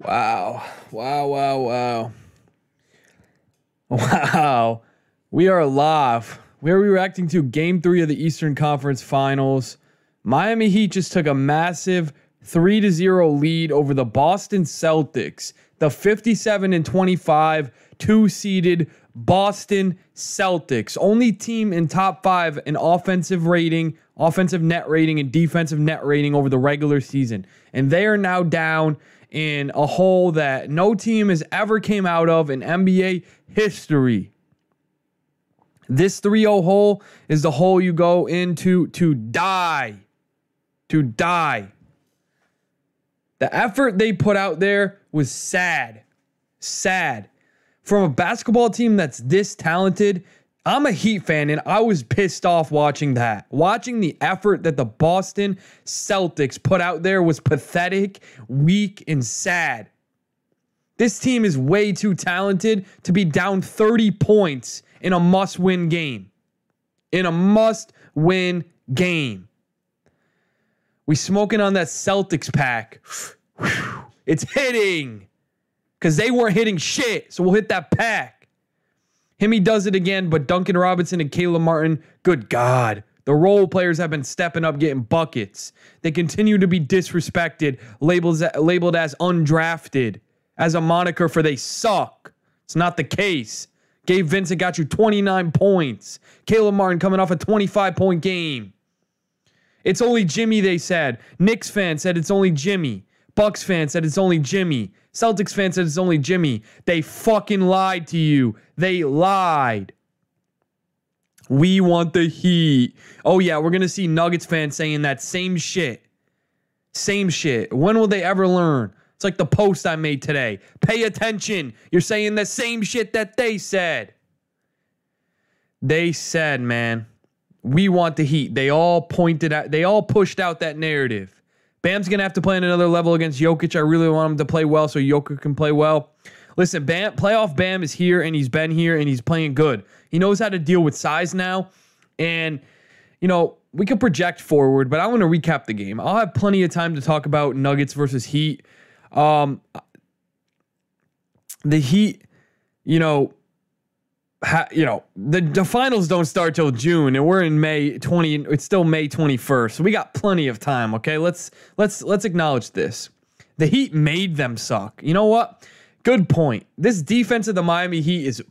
Wow. Wow, wow, wow. Wow. We are live. We are reacting to game three of the Eastern Conference Finals. Miami Heat just took a massive 3 to 0 lead over the Boston Celtics, the 57 and 25 two seeded Boston Celtics, only team in top five in offensive rating, offensive net rating, and defensive net rating over the regular season. And they are now down in a hole that no team has ever came out of in NBA history. This 3 0 hole is the hole you go into to die. To die. The effort they put out there was sad. Sad from a basketball team that's this talented, I'm a Heat fan and I was pissed off watching that. Watching the effort that the Boston Celtics put out there was pathetic, weak, and sad. This team is way too talented to be down 30 points in a must win game. In a must win game. We smoking on that Celtics pack. It's hitting because they weren't hitting shit. So we'll hit that pack. Himmy does it again, but Duncan Robinson and Caleb Martin, good God. The role players have been stepping up, getting buckets. They continue to be disrespected, labeled, labeled as undrafted, as a moniker for they suck. It's not the case. Gabe Vincent got you 29 points. Caleb Martin coming off a 25 point game. It's only Jimmy, they said. Knicks fan said it's only Jimmy. Bucks fan said it's only Jimmy. Celtics fan said it's only Jimmy. They fucking lied to you. They lied. We want the Heat. Oh, yeah, we're going to see Nuggets fans saying that same shit. Same shit. When will they ever learn? It's like the post I made today. Pay attention. You're saying the same shit that they said. They said, man, we want the Heat. They all pointed out, they all pushed out that narrative. Bam's gonna have to play on another level against Jokic. I really want him to play well so Jokic can play well. Listen, Bam, playoff Bam is here and he's been here and he's playing good. He knows how to deal with size now, and you know we can project forward. But I want to recap the game. I'll have plenty of time to talk about Nuggets versus Heat. Um, the Heat, you know, you know, the, the finals don't start till June, and we're in May 20. It's still May 21st, so we got plenty of time. Okay, let's let's let's acknowledge this. The Heat made them suck. You know what? Good point. This defense of the Miami Heat is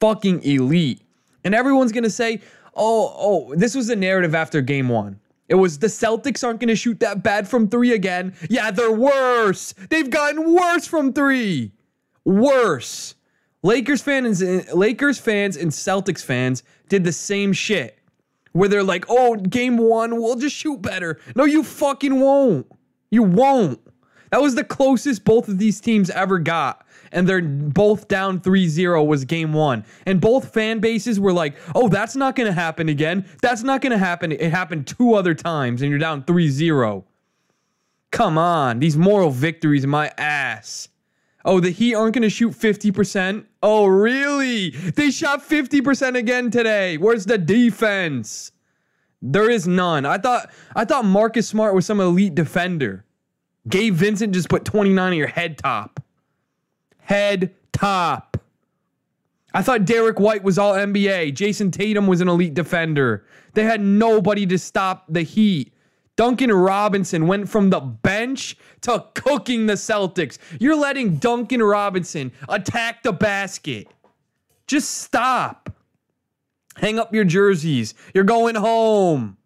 fucking elite, and everyone's gonna say, "Oh, oh, this was the narrative after Game One." It was the Celtics aren't going to shoot that bad from three again. Yeah, they're worse. They've gotten worse from three. Worse. Lakers fans, Lakers fans and Celtics fans did the same shit. Where they're like, "Oh, game 1, we'll just shoot better." No, you fucking won't. You won't. That was the closest both of these teams ever got. And they're both down 3-0 was game 1. And both fan bases were like, "Oh, that's not going to happen again. That's not going to happen." It happened two other times and you're down 3-0. Come on, these moral victories my ass. Oh, the Heat aren't going to shoot 50%? Oh, really? They shot 50% again today. Where's the defense? There is none. I thought I thought Marcus Smart was some elite defender. Gabe Vincent just put 29 on your head top. Head top. I thought Derrick White was all NBA. Jayson Tatum was an elite defender. They had nobody to stop the Heat. Duncan Robinson went from the bench to cooking the Celtics. You're letting Duncan Robinson attack the basket. Just stop. Hang up your jerseys. You're going home.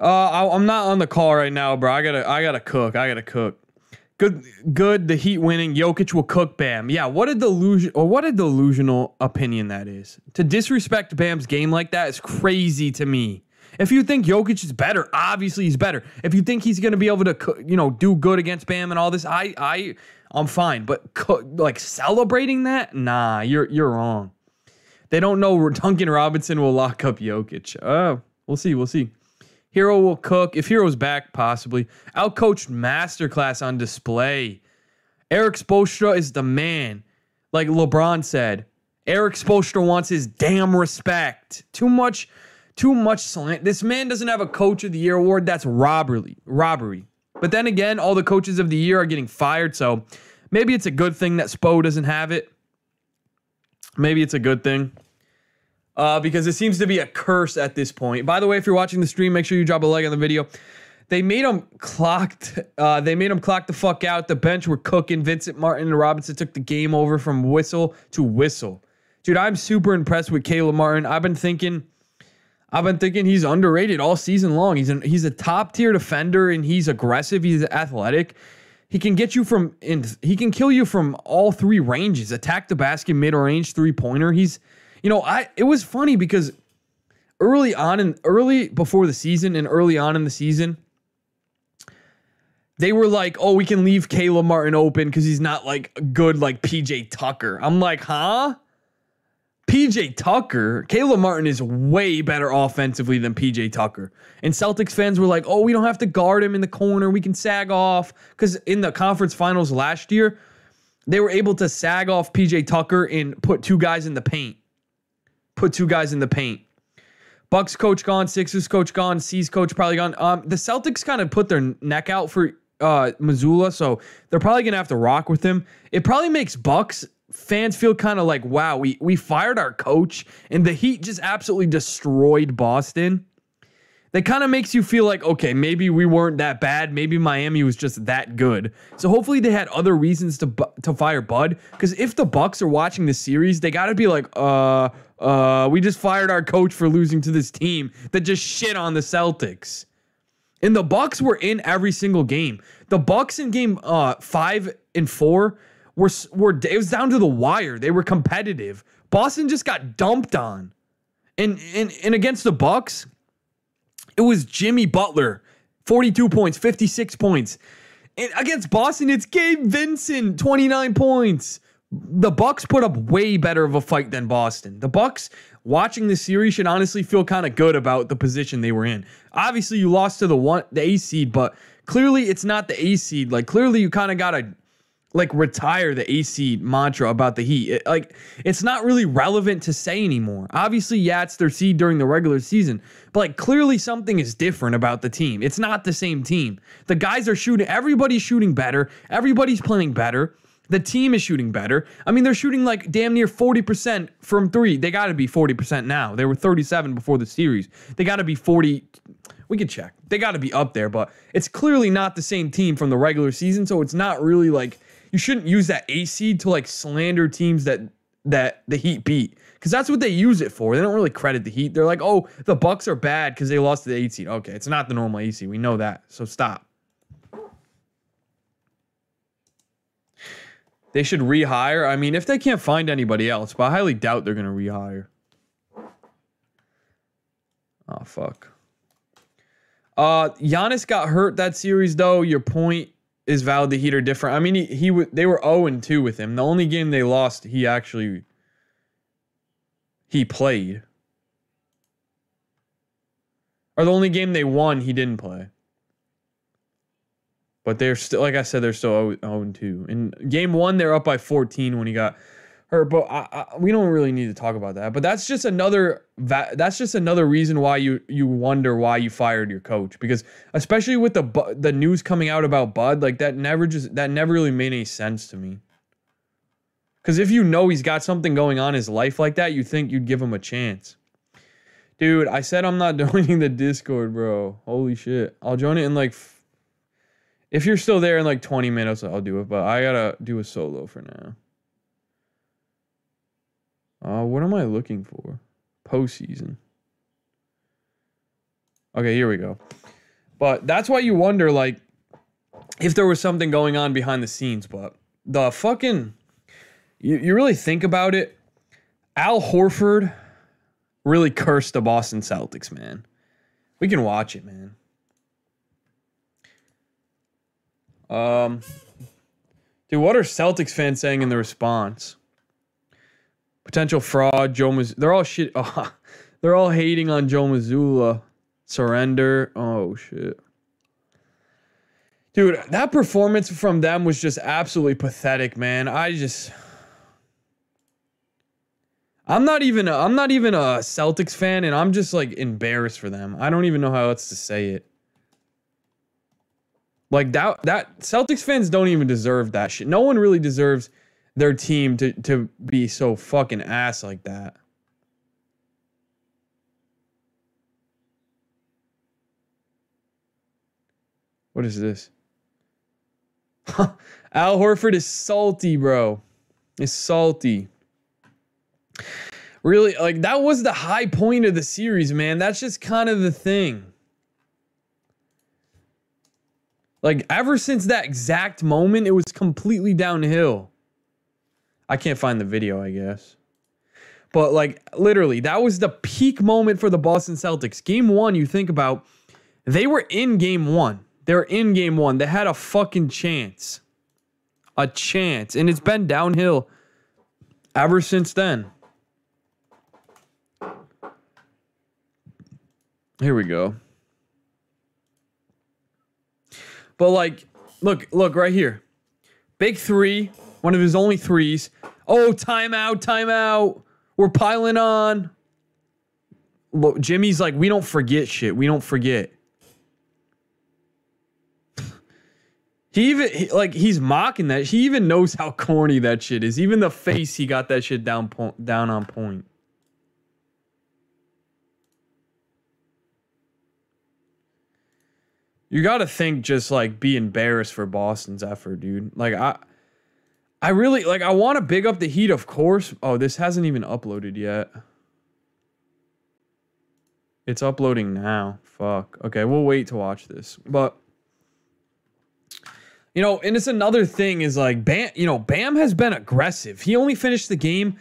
Uh, I'm not on the call right now, bro. I gotta, I gotta cook. I gotta cook. Good, good. The Heat winning. Jokic will cook Bam. Yeah. What a delusion, or what a delusional opinion that is. To disrespect Bam's game like that is crazy to me. If you think Jokic is better, obviously he's better. If you think he's going to be able to, you know, do good against Bam and all this, I, I, I'm fine. But like celebrating that, nah, you're you're wrong. They don't know Duncan Robinson will lock up Jokic. Uh, we'll see. We'll see. Hero will cook. If Hero's back, possibly. Outcoached masterclass on display. Erik Spoelstra is the man. Like LeBron said, Erik Spoelstra wants his damn respect. Too much too much slant. This man doesn't have a coach of the year award. That's robbery. Robbery. But then again, all the coaches of the year are getting fired, so maybe it's a good thing that Spo doesn't have it. Maybe it's a good thing. Uh, because it seems to be a curse at this point. By the way, if you're watching the stream, make sure you drop a like on the video. They made them clocked. Uh, they made them clock the fuck out. The bench were cooking. Vincent Martin and Robinson took the game over from whistle to whistle. Dude, I'm super impressed with Caleb Martin. I've been thinking, I've been thinking he's underrated all season long. He's an, he's a top tier defender and he's aggressive. He's athletic. He can get you from in. He can kill you from all three ranges. Attack the basket, mid range, three pointer. He's, you know, I. It was funny because early on and early before the season and early on in the season, they were like, "Oh, we can leave Caleb Martin open because he's not like good like PJ Tucker." I'm like, huh? PJ Tucker, Caleb Martin is way better offensively than PJ Tucker. And Celtics fans were like, oh, we don't have to guard him in the corner. We can sag off. Because in the conference finals last year, they were able to sag off PJ Tucker and put two guys in the paint. Put two guys in the paint. Bucks coach gone, Sixers coach gone, C's coach probably gone. Um, the Celtics kind of put their neck out for uh Mazzulla, so they're probably gonna have to rock with him. It probably makes Bucks fans feel kind of like, wow, we we fired our coach and the Heat just absolutely destroyed Boston. That kind of makes you feel like, okay, maybe we weren't that bad. Maybe Miami was just that good. So hopefully they had other reasons to to fire Bud. Because if the Bucks are watching the series, they got to be like, uh, uh, we just fired our coach for losing to this team that just shit on the Celtics. And the Bucks were in every single game. The Bucks in game uh five and four were were it was down to the wire. They were competitive. Boston just got dumped on. And and and against the Bucks, it was Jimmy Butler, 42 points, 56 points. And against Boston, it's Gabe Vincent, 29 points. The Bucks put up way better of a fight than Boston. The Bucks watching the series should honestly feel kind of good about the position they were in. Obviously, you lost to the one the A seed, but clearly it's not the A seed. Like clearly you kind of got to like retire the AC mantra about the Heat. It, like it's not really relevant to say anymore. Obviously, yeah, it's their seed during the regular season, but like clearly something is different about the team. It's not the same team. The guys are shooting. Everybody's shooting better. Everybody's playing better. The team is shooting better. I mean, they're shooting like damn near 40% from three. They got to be 40% now. They were 37 before the series. They got to be 40. We could check. They got to be up there, but it's clearly not the same team from the regular season. So it's not really like you shouldn't use that A seed to like slander teams that that the Heat beat because that's what they use it for. They don't really credit the Heat. They're like, oh, the Bucks are bad because they lost to the eight seed. Okay, it's not the normal A seed. We know that. So stop. They should rehire. I mean, if they can't find anybody else, but I highly doubt they're gonna rehire. Oh fuck. Uh, Giannis got hurt that series though. Your point is valid. The Heat are different. I mean, he, he they were zero oh and two with him. The only game they lost, he actually he played. Or the only game they won, he didn't play. But they're still, like I said, they're still 0 and 2. In game one, they're up by 14 when he got hurt. But I, I, we don't really need to talk about that. But that's just another that's just another reason why you you wonder why you fired your coach because especially with the the news coming out about Bud, like that never just that never really made any sense to me. Because if you know he's got something going on in his life like that, you think you'd give him a chance. Dude, I said I'm not joining the Discord, bro. Holy shit. I'll join it in like. If you're still there in like 20 minutes, I'll do it. But I gotta do a solo for now. Uh, what am I looking for? Postseason. Okay, here we go. But that's why you wonder, like, if there was something going on behind the scenes. But the fucking, you, you really think about it, Al Horford really cursed the Boston Celtics, man. We can watch it, man. Um, dude, what are Celtics fans saying in the response? Potential fraud, Joe Maz- They're all shit. Oh, they're all hating on Joe Mazzulla. Surrender. Oh shit. Dude, that performance from them was just absolutely pathetic, man. I just I'm not even a, I'm not even a Celtics fan and I'm just like embarrassed for them. I don't even know how else to say it. Like that that Celtics fans don't even deserve that shit. No one really deserves their team to to be so fucking ass like that. What is this? Al Horford is salty, bro. Is salty. Really, like that was the high point of the series, man. That's just kind of the thing. Like ever since that exact moment, it was completely downhill. I can't find the video, I guess. But like literally, that was the peak moment for the Boston Celtics. Game 1, you think about they were in game 1. They were in game 1. They had a fucking chance. A chance, and it's been downhill ever since then. Here we go. But like, look, look right here. Big three, one of his only threes. Oh, timeout, timeout. We're piling on. Look, Jimmy's like, we don't forget shit. We don't forget. He even he, like he's mocking that. He even knows how corny that shit is. Even the face he got that shit down po- down on point. You got to think just like be embarrassed for Boston's effort, dude. Like I I really like I want to big up the Heat, of course. Oh, this hasn't even uploaded yet. It's uploading now. Fuck. Okay, we'll wait to watch this. But you know, and it's another thing is like Bam, you know, Bam has been aggressive. He only finished the game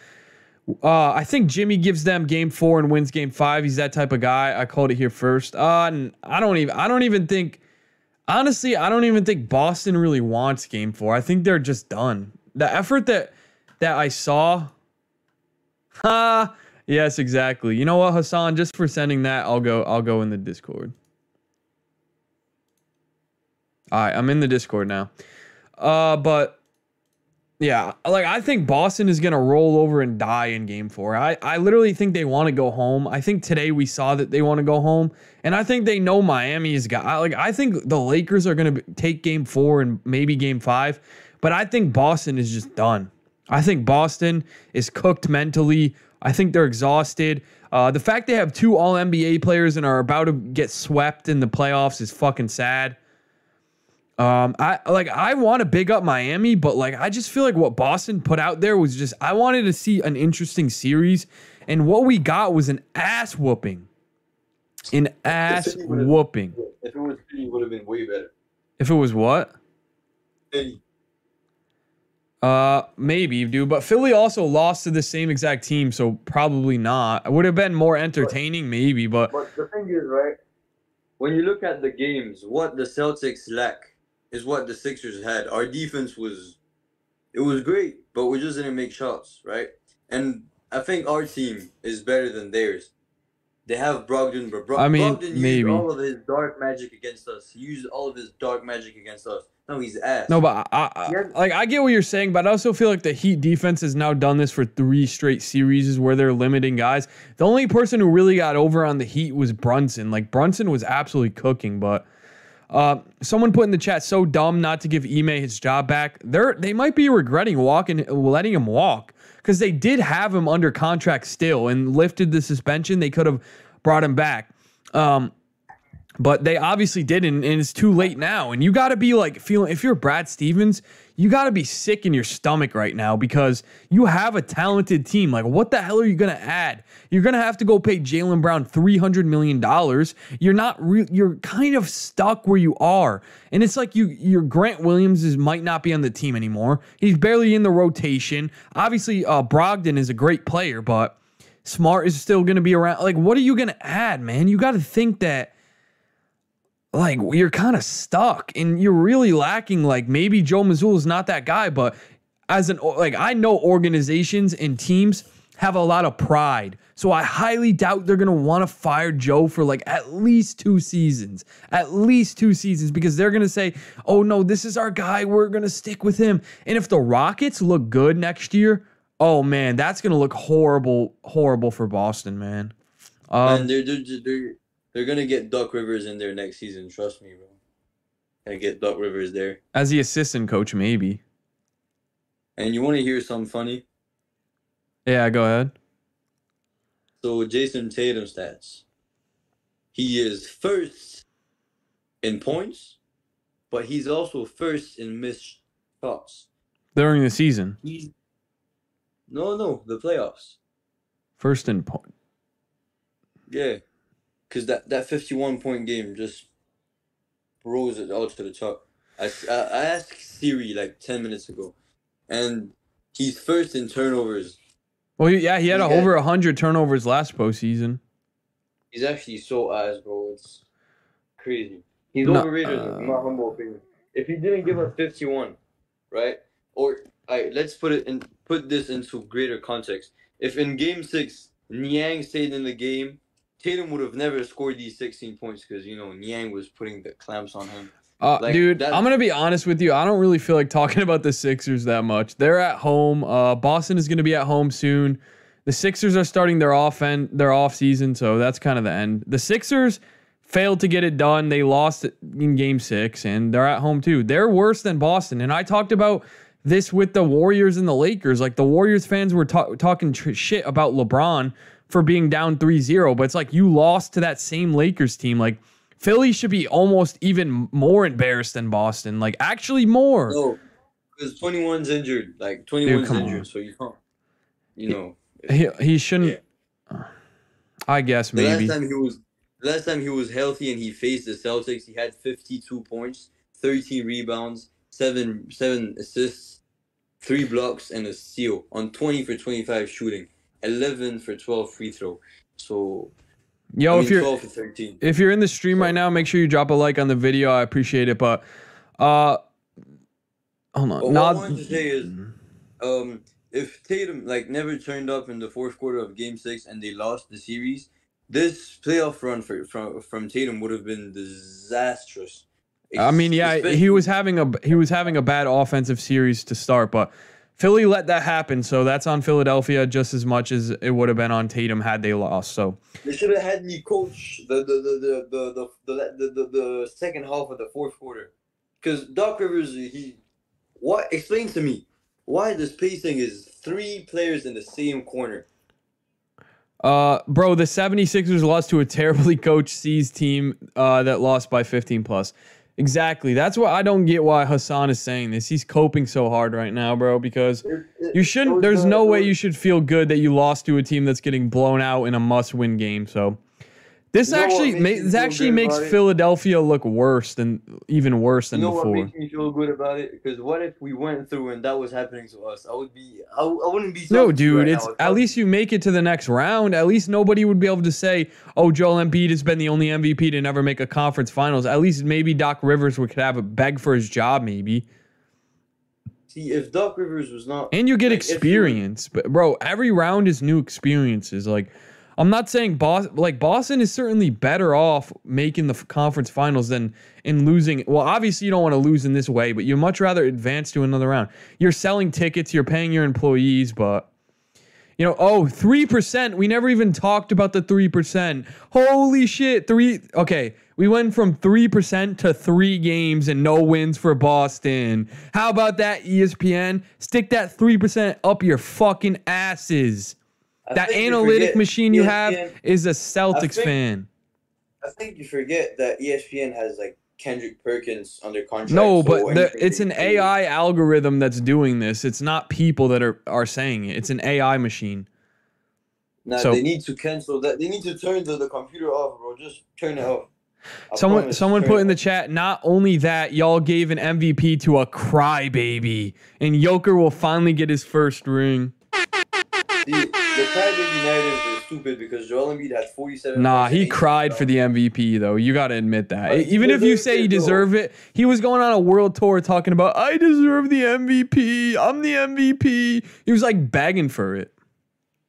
uh, I think Jimmy gives them game four and wins game five. He's that type of guy. I called it here first. Uh, I don't even. I don't even think. Honestly, I don't even think Boston really wants game four. I think they're just done. The effort that that I saw. Ha. yes, exactly. You know what, Hassan? Just for sending that, I'll go. I'll go in the Discord. All right, I'm in the Discord now. Uh, but yeah, like I think Boston is gonna roll over and die in Game Four. I I literally think they want to go home. I think today we saw that they want to go home, and I think they know Miami is got. Like I think the Lakers are gonna take Game Four and maybe Game Five, but I think Boston is just done. I think Boston is cooked mentally. I think they're exhausted. Uh, the fact they have two All NBA players and are about to get swept in the playoffs is fucking sad. Um, I like I want to big up Miami, but like I just feel like what Boston put out there was just I wanted to see an interesting series, and what we got was an ass whooping, an ass whooping. If it was Philly, would have been way better. If it was what? Philly. Uh, maybe, dude. But Philly also lost to the same exact team, so probably not. It would have been more entertaining, maybe. But But the thing is, right? When you look at the games, what the Celtics lack is what the Sixers had. Our defense was, it was great, but we just didn't make shots, right? And I think our team is better than theirs. They have Brogdon, but Bro- I mean, Brogdon maybe. used all of his dark magic against us. He used all of his dark magic against us. No, he's ass. no, but I, I, like I get what you're saying, but I also feel like the Heat defense has now done this for three straight series where they're limiting guys. The only person who really got over on the Heat was Brunson. Like Brunson was absolutely cooking, but. Uh, someone put in the chat, so dumb not to give Ime his job back. They're they might be regretting walking, letting him walk because they did have him under contract still and lifted the suspension. They could have brought him back. Um, but they obviously didn't, and it's too late now. And you got to be like feeling if you're Brad Stevens, you got to be sick in your stomach right now because you have a talented team. Like, what the hell are you gonna add? You're gonna have to go pay Jaylen Brown three hundred million dollars. You're not. Re- you're kind of stuck where you are, and it's like you. Your Grant Williams is might not be on the team anymore. He's barely in the rotation. Obviously, uh, Brogdon is a great player, but Smart is still gonna be around. Like, what are you gonna add, man? You got to think that like you're kind of stuck and you're really lacking like maybe Joe Mazzulla is not that guy but as an like I know organizations and teams have a lot of pride so I highly doubt they're going to want to fire Joe for like at least 2 seasons at least 2 seasons because they're going to say oh no this is our guy we're going to stick with him. And if the Rockets look good next year oh man that's going to look horrible horrible for Boston man. Um, Man, they're, they're, they're, they're gonna get Doc Rivers in there next season. Trust me, bro. and get Doc Rivers there. As the assistant coach, maybe. And you want to hear something funny? Yeah, go ahead. So Jayson Tatum stats. He is first in points, but he's also first in missed shots. During the season, He's no, no, the playoffs. first in point. Yeah, because that that fifty-one point game just rose it out to the top. I I asked Siri like ten minutes ago, and he's first in turnovers. Well, yeah, he had got- over hundred turnovers last postseason. He's actually so ass, bro. It's crazy. He's No, overrated, uh, in my humble opinion. If he didn't give us fifty-one, right? Or I let's put it in put this into greater context. If in Game Six Niang stayed in the game, Tatum would have never scored these sixteen points because you know Niang was putting the clamps on him. Uh, Like, dude, I'm gonna be honest with you. I don't really feel like talking about the Sixers that much. They're at home. Uh, Boston is gonna be at home soon. The Sixers are starting their off end, their off season, so that's kind of the end. The Sixers failed to get it done. They lost in Game Six, and they're at home too. They're worse than Boston. And I talked about this with the Warriors and the Lakers. Like the Warriors fans were ta- talking tr- shit about LeBron for being down 3-0, but it's like you lost to that same Lakers team. Like Philly should be almost even more embarrassed than Boston. Like actually more. No, because 21's injured. Like 21's come injured, on. so you can't. You know, He he shouldn't. I guess the maybe. last time he was, the last time he was healthy and he faced the Celtics, he had 52 points, 13 rebounds, seven seven assists, three blocks, and a steal on 20 for 25 shooting, 11 for 12 free throw. So Yo, I mean, if you're 12 for 13. if you're in the stream right now, make sure you drop a like on the video. I appreciate it. But uh, hold on. But what I Not wanted to say is, um, if Tatum like never turned up in the fourth quarter of Game Six and they lost the series, this playoff run for, from from Tatum would have been disastrous. I mean, yeah, he was having a he was having a bad offensive series to start, but Philly let that happen. So that's on Philadelphia just as much as it would have been on Tatum had they lost. So They should have had me coach the the the the the the, the, the, second half of the fourth quarter, because Doc Rivers he, what explain to me why this pacing is three players in the same corner. Uh, bro, the 76ers lost to a terribly coached C's team uh, that lost by 15 plus. Exactly. That's why I don't get why Hassan is saying this. He's coping so hard right now, bro, because you shouldn't, there's no way you should feel good that you lost to a team that's getting blown out in a must win game. So this You know actually, ma- this actually makes it? Philadelphia look worse than, even worse than You know what makes me feel good about it? Because what if we went through and that was happening to us? I would be, I, I wouldn't be. No, talking to you dude, right it's now. at least you make it to the next round. At least nobody would be able to say, "Oh, Joel Embiid has been the only MVP to never make a conference finals." At least maybe Doc Rivers would could have a beg for his job, maybe. See, if Doc Rivers was not, And you get Like, experience, but bro, every round is new experiences. Like, I'm not saying Boston, like Boston is certainly better off making the conference finals than in losing. Well, obviously you don't want to lose in this way, but you much rather advance to another round. You're selling tickets, you're paying your employees, but you know, oh, 3%. We never even talked about the 3%. Holy shit. 3 Okay, we went from 3% to 3 games and no wins for Boston. How about that ESPN? Stick that 3% up your fucking asses. I That analytic machine you have is a Celtics think- fan. I think you forget that ESPN has like Kendrick Perkins under contract. No, so but the, it's an AI algorithm that's doing this. It's not people that are, are saying it. It's an AI machine. So- they need to cancel that. They need to turn the, the computer off, bro. Just turn it off. I Someone someone put in the chat, not only that, y'all gave an MVP to a crybaby. And Joker will finally get his first ring. See, the crybaby narrative is stupid because Joel Embiid had 47. Nah, he cried for the. MVP though. You gotta admit that. He Even if you say he deserved it, he was going on a world tour talking about I deserve the MVP. I'm the MVP. He was like begging for it.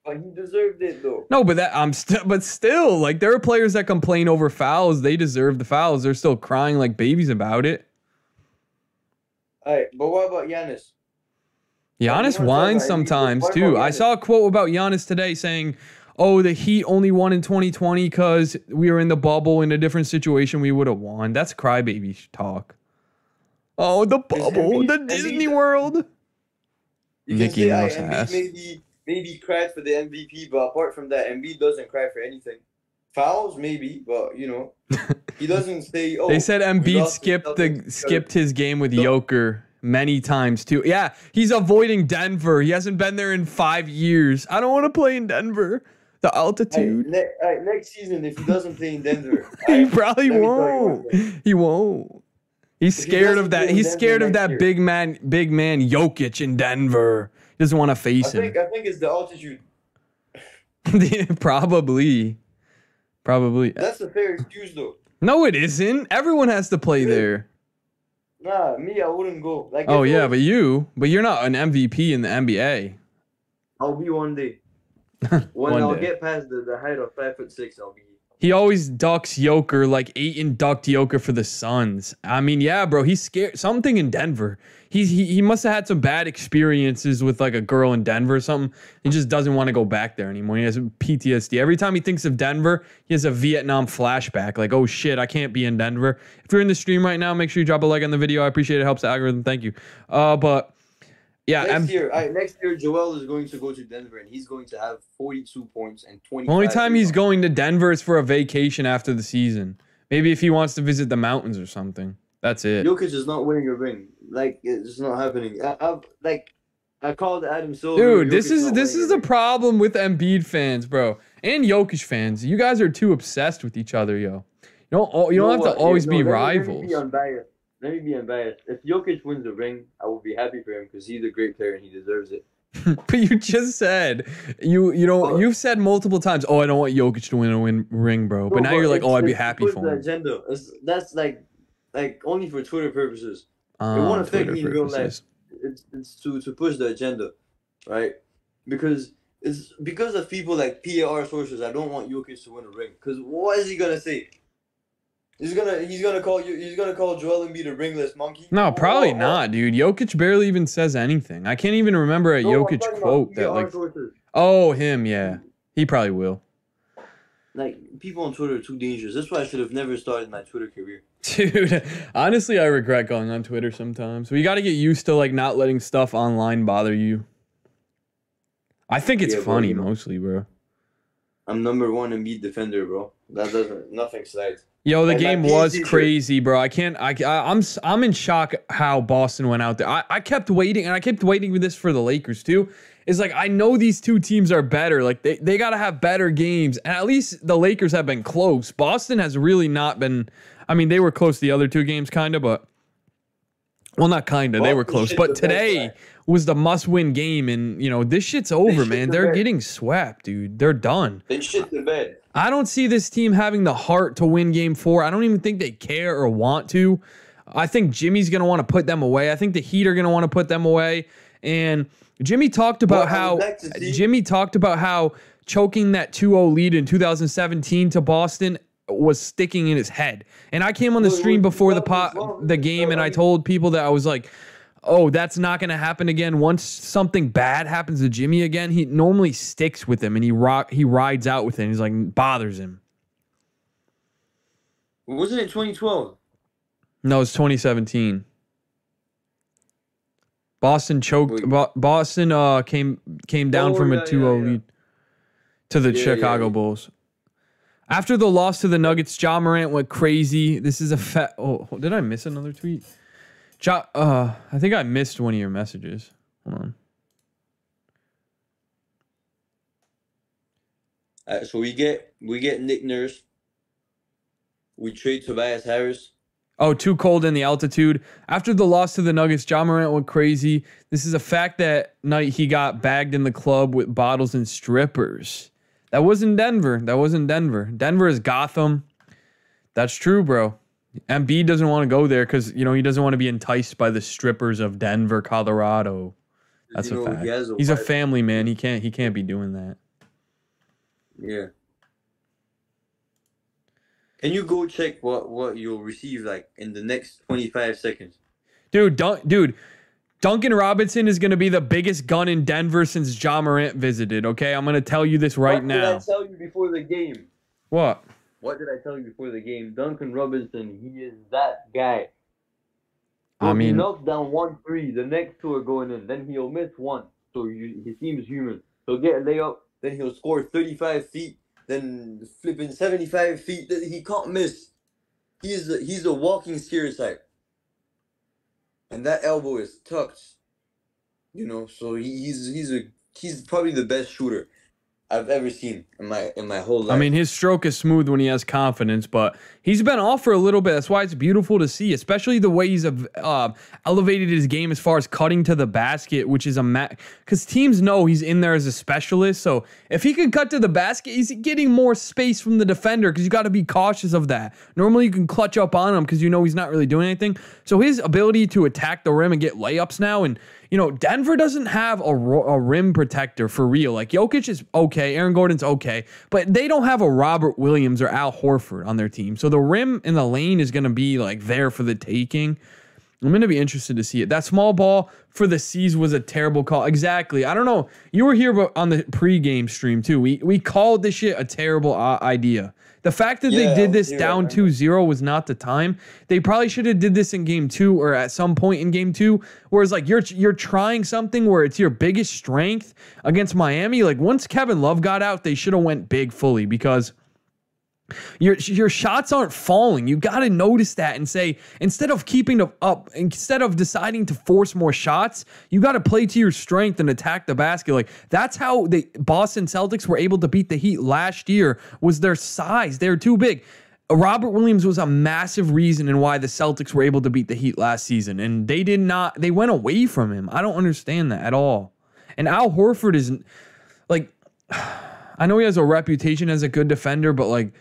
But he deserved it though. No, but that I'm still but still, like there are players that complain over fouls. They deserve the fouls. They're still crying like babies about it. Alright, but what about Giannis? Giannis whines sometimes too. I saw a quote about Giannis today saying, "Oh, the Heat only won in 2020 because we were in the bubble in a different situation. We would have won." That's crybaby talk. Oh, the bubble, the Disney World. Mickey Mouse ass." maybe maybe cried for the MVP, but apart from that, Embiid doesn't cry for anything. Fouls maybe, but you know, he doesn't say. Oh, They said Embiid skipped the skipped his game with. Joker many times too. Yeah, he's avoiding Denver. He hasn't been there in five years. I don't want to play in Denver. The altitude. ne- aye, next season, if he doesn't play in Denver, he aye, probably let me tell you won't. He won't. He's If he scared doesn't of that. He's Denver scared of that year- big man, big man Jokic in Denver. He doesn't want to I face him. think I think it's the altitude. Probably. Probably. That's a fair excuse though. No, it isn't. Everyone has to play there. Nah, me, I wouldn't go. Like, Oh yeah, but you, but you're not an MVP in the NBA. I'll be one day. When One I'll day. get past the, the height of five foot six, I'll be. He always ducks Joker like Ayton ducked Joker for the Suns. I mean, yeah, bro, he's scared. Something in Denver. He's he, he must have had some bad experiences with like a girl in Denver or something. He just doesn't want to go back there anymore. He has PTSD. Every time he thinks of Denver, he has a Vietnam flashback. Like, oh shit, I can't be in Denver. If you're in the stream right now, make sure you drop a like on the video. I appreciate it. Helps the algorithm. Thank you. Uh, but yeah, Next M- year, I, next year, Joel is going to go to Denver, and he's going to have forty-two points and twenty. Only time he's going to Denver is for a vacation after the season. Maybe if he wants to visit the mountains or something. That's it. Jokic is not winning a ring. Like it's not happening. I, I like. I called Adam Silver. Dude, this is this is the problem with Embiid fans, bro, and Jokic fans. You guys are too obsessed with each other, yo. You don't you don't have to uh, Yeah, always no, be rivals. Be. Let me be unbiased. If Jokic wins a ring, I will be happy for him because he's a great player and he deserves it. but you just said you you know Oh. you've said multiple times, oh, I don't want Jokic to win a win ring, bro. But No, now you're like, oh, I'd be happy for the him. agenda. It's, that's like, like only for Twitter purposes. Um, won't affect me in real life. It's it's to to push the agenda, right? Because it's because of people like PAR sources. I don't want Jokic to win a ring. Because what is he gonna say? He's gonna he's gonna call you. He's gonna call Joel Embiid a ringless monkey. No, probably Oh, not, dude. Jokic barely even says anything. I can't even remember a no, Jokic quote that like, oh, him, yeah, he probably will. Like people on Twitter are too dangerous. That's why I should have never started my Twitter career. Dude, honestly, I regret going on Twitter sometimes. We got to get used to like not letting stuff online bother you. I think it's Yeah, bro, funny know. mostly, bro. I'm number one Embiid defender, bro. That doesn't nothing slides. Yo, the Like, my game was PhD crazy, bro. I can't. I, I I'm s- I'm in shock how Boston went out there. I, I kept waiting, and I kept waiting for this for the Lakers too. It's like I know these two teams are better. Like they, they got to have better games, and at least the Lakers have been close. Boston has really not been. I mean, they were close the other two games, kind of, but well, not kind of. They were close, but today was the must-win game, and you know this shit's over, man. the They're bed. getting swept, dude. They're done. They shit the bed. I don't see this team having the heart to win game four. I don't even think they care or want to. I think Jimmy's going to want to put them away. I think the Heat are going to want to put them away. And Jimmy talked about I how like Jimmy talked about how choking that 2-0 lead in 2017 to Boston was sticking in his head. And I came on the stream before the pot the game and I told people that I was like oh, that's not going to happen again. Once something bad happens to Jimmy again, he normally sticks with him and he rock he rides out with him. He's like bothers him. Wasn't it 2012? No, it's 2017. Boston choked. Bo- Boston uh came came down Oh, from yeah, a 2-0 yeah, yeah. lead to the Chicago. Bulls. After the loss to the Nuggets, Ja Morant went crazy. This is a fat. Oh, did I miss another tweet? Ja, uh, I think I missed one of your messages. Hold on. Uh, so we get we get Nick Nurse. We trade Tobias Harris. Oh, too cold in the altitude. After the loss to the Nuggets, Ja Morant went crazy. This is a fact that night he got bagged in the club with bottles and strippers. That wasn't Denver. That wasn't Denver. Denver is Gotham. That's true, bro. Embiid doesn't want to go there because you know he doesn't want to be enticed by the strippers of Denver, Colorado. That's You a know, fact. he a He's a family man. He can't. He can't be doing that. Yeah. Can you go check what what you'll receive like in the next 25 seconds? Dude, Dun- dude, Duncan Robinson is going to be the biggest gun in Denver since Ja Morant visited. Okay, I'm going to tell you this right what now. What did I tell you before the game? What? What did I tell you before the game? Duncan Robinson, he is that guy. So I if he mean- knocks down one three, the next two are going in. Then he'll miss one. So you, he seems human. He'll get a layup, then he'll score 35 feet, then flipping 75 feet. He can't miss. He's a, he's a walking stereotype. And that elbow is tucked. You know, so he, he's he's a he's probably the best shooter I've ever seen in my in my whole life. I mean, his stroke is smooth when he has confidence, but he's been off for a little bit. That's why it's beautiful to see, especially the way he's uh, elevated his game as far as cutting to the basket, which is a ma because teams know he's in there as a specialist. So if he can cut to the basket, he's getting more space from the defender because you got to be cautious of that. Normally, you can clutch up on him because you know he's not really doing anything. So his ability to attack the rim and get layups now and you know, Denver doesn't have a, a rim protector for real. Like Jokic is okay, Aaron Gordon's okay, but they don't have a Robert Williams or Al Horford on their team. So the rim in the lane is going to be like there for the taking. I'm going to be interested to see it. That small ball for the C's was a terrible call. Exactly. I don't know. You were here on the pregame stream too. We we called this shit a terrible uh, idea. The fact that Yeah, they did this down remember. 2-0 was not the time. They probably should have did this in game 2 or at some point in game 2 whereas like you're you're trying something where it's your biggest strength against Miami. Like once Kevin Love got out, they should have went big fully because your your shots aren't falling. You got to notice that and say instead of keeping up, instead of deciding to force more shots, you got to play to your strength and attack the basket. Like that's how the Boston Celtics were able to beat the Heat last year. Was their size? They're too big. Robert Williams was a massive reason in why the Celtics were able to beat the Heat last season, and they did not. They went away from him. I don't understand that at all. And Al Horford isn't like. I know he has a reputation as a good defender, but like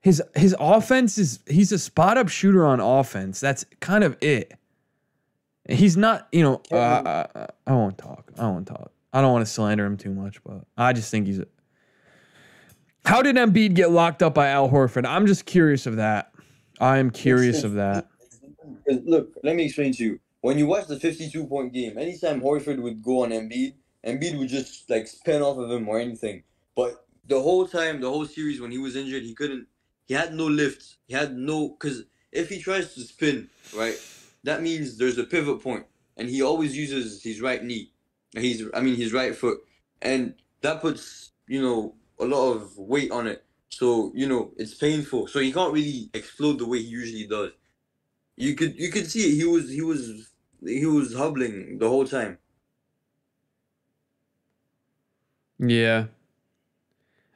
his his offense is he's a spot up shooter on offense. That's kind of it. He's not, you know. Uh, I, I- won't talk. I won't talk. I don't want to slander him too much, but I just think he's. A, how did Embiid get locked up by Al Horford? I'm just curious of that. I am curious of that. Look, let me explain to you. When you watch the 52 point game, anytime Horford would go on Embiid, Embiid would just like spin off of him or anything. But the whole time, the whole series, when he was injured, he couldn't. He had no lift. He had no because if he tries to spin, right, that means there's a pivot point, and he always uses his right knee. He's, I mean, his right foot, and that puts you know a lot of weight on it. So you know it's painful. So he can't really explode the way he usually does. You could you could see it. He was he was he was hobbling the whole time. Yeah.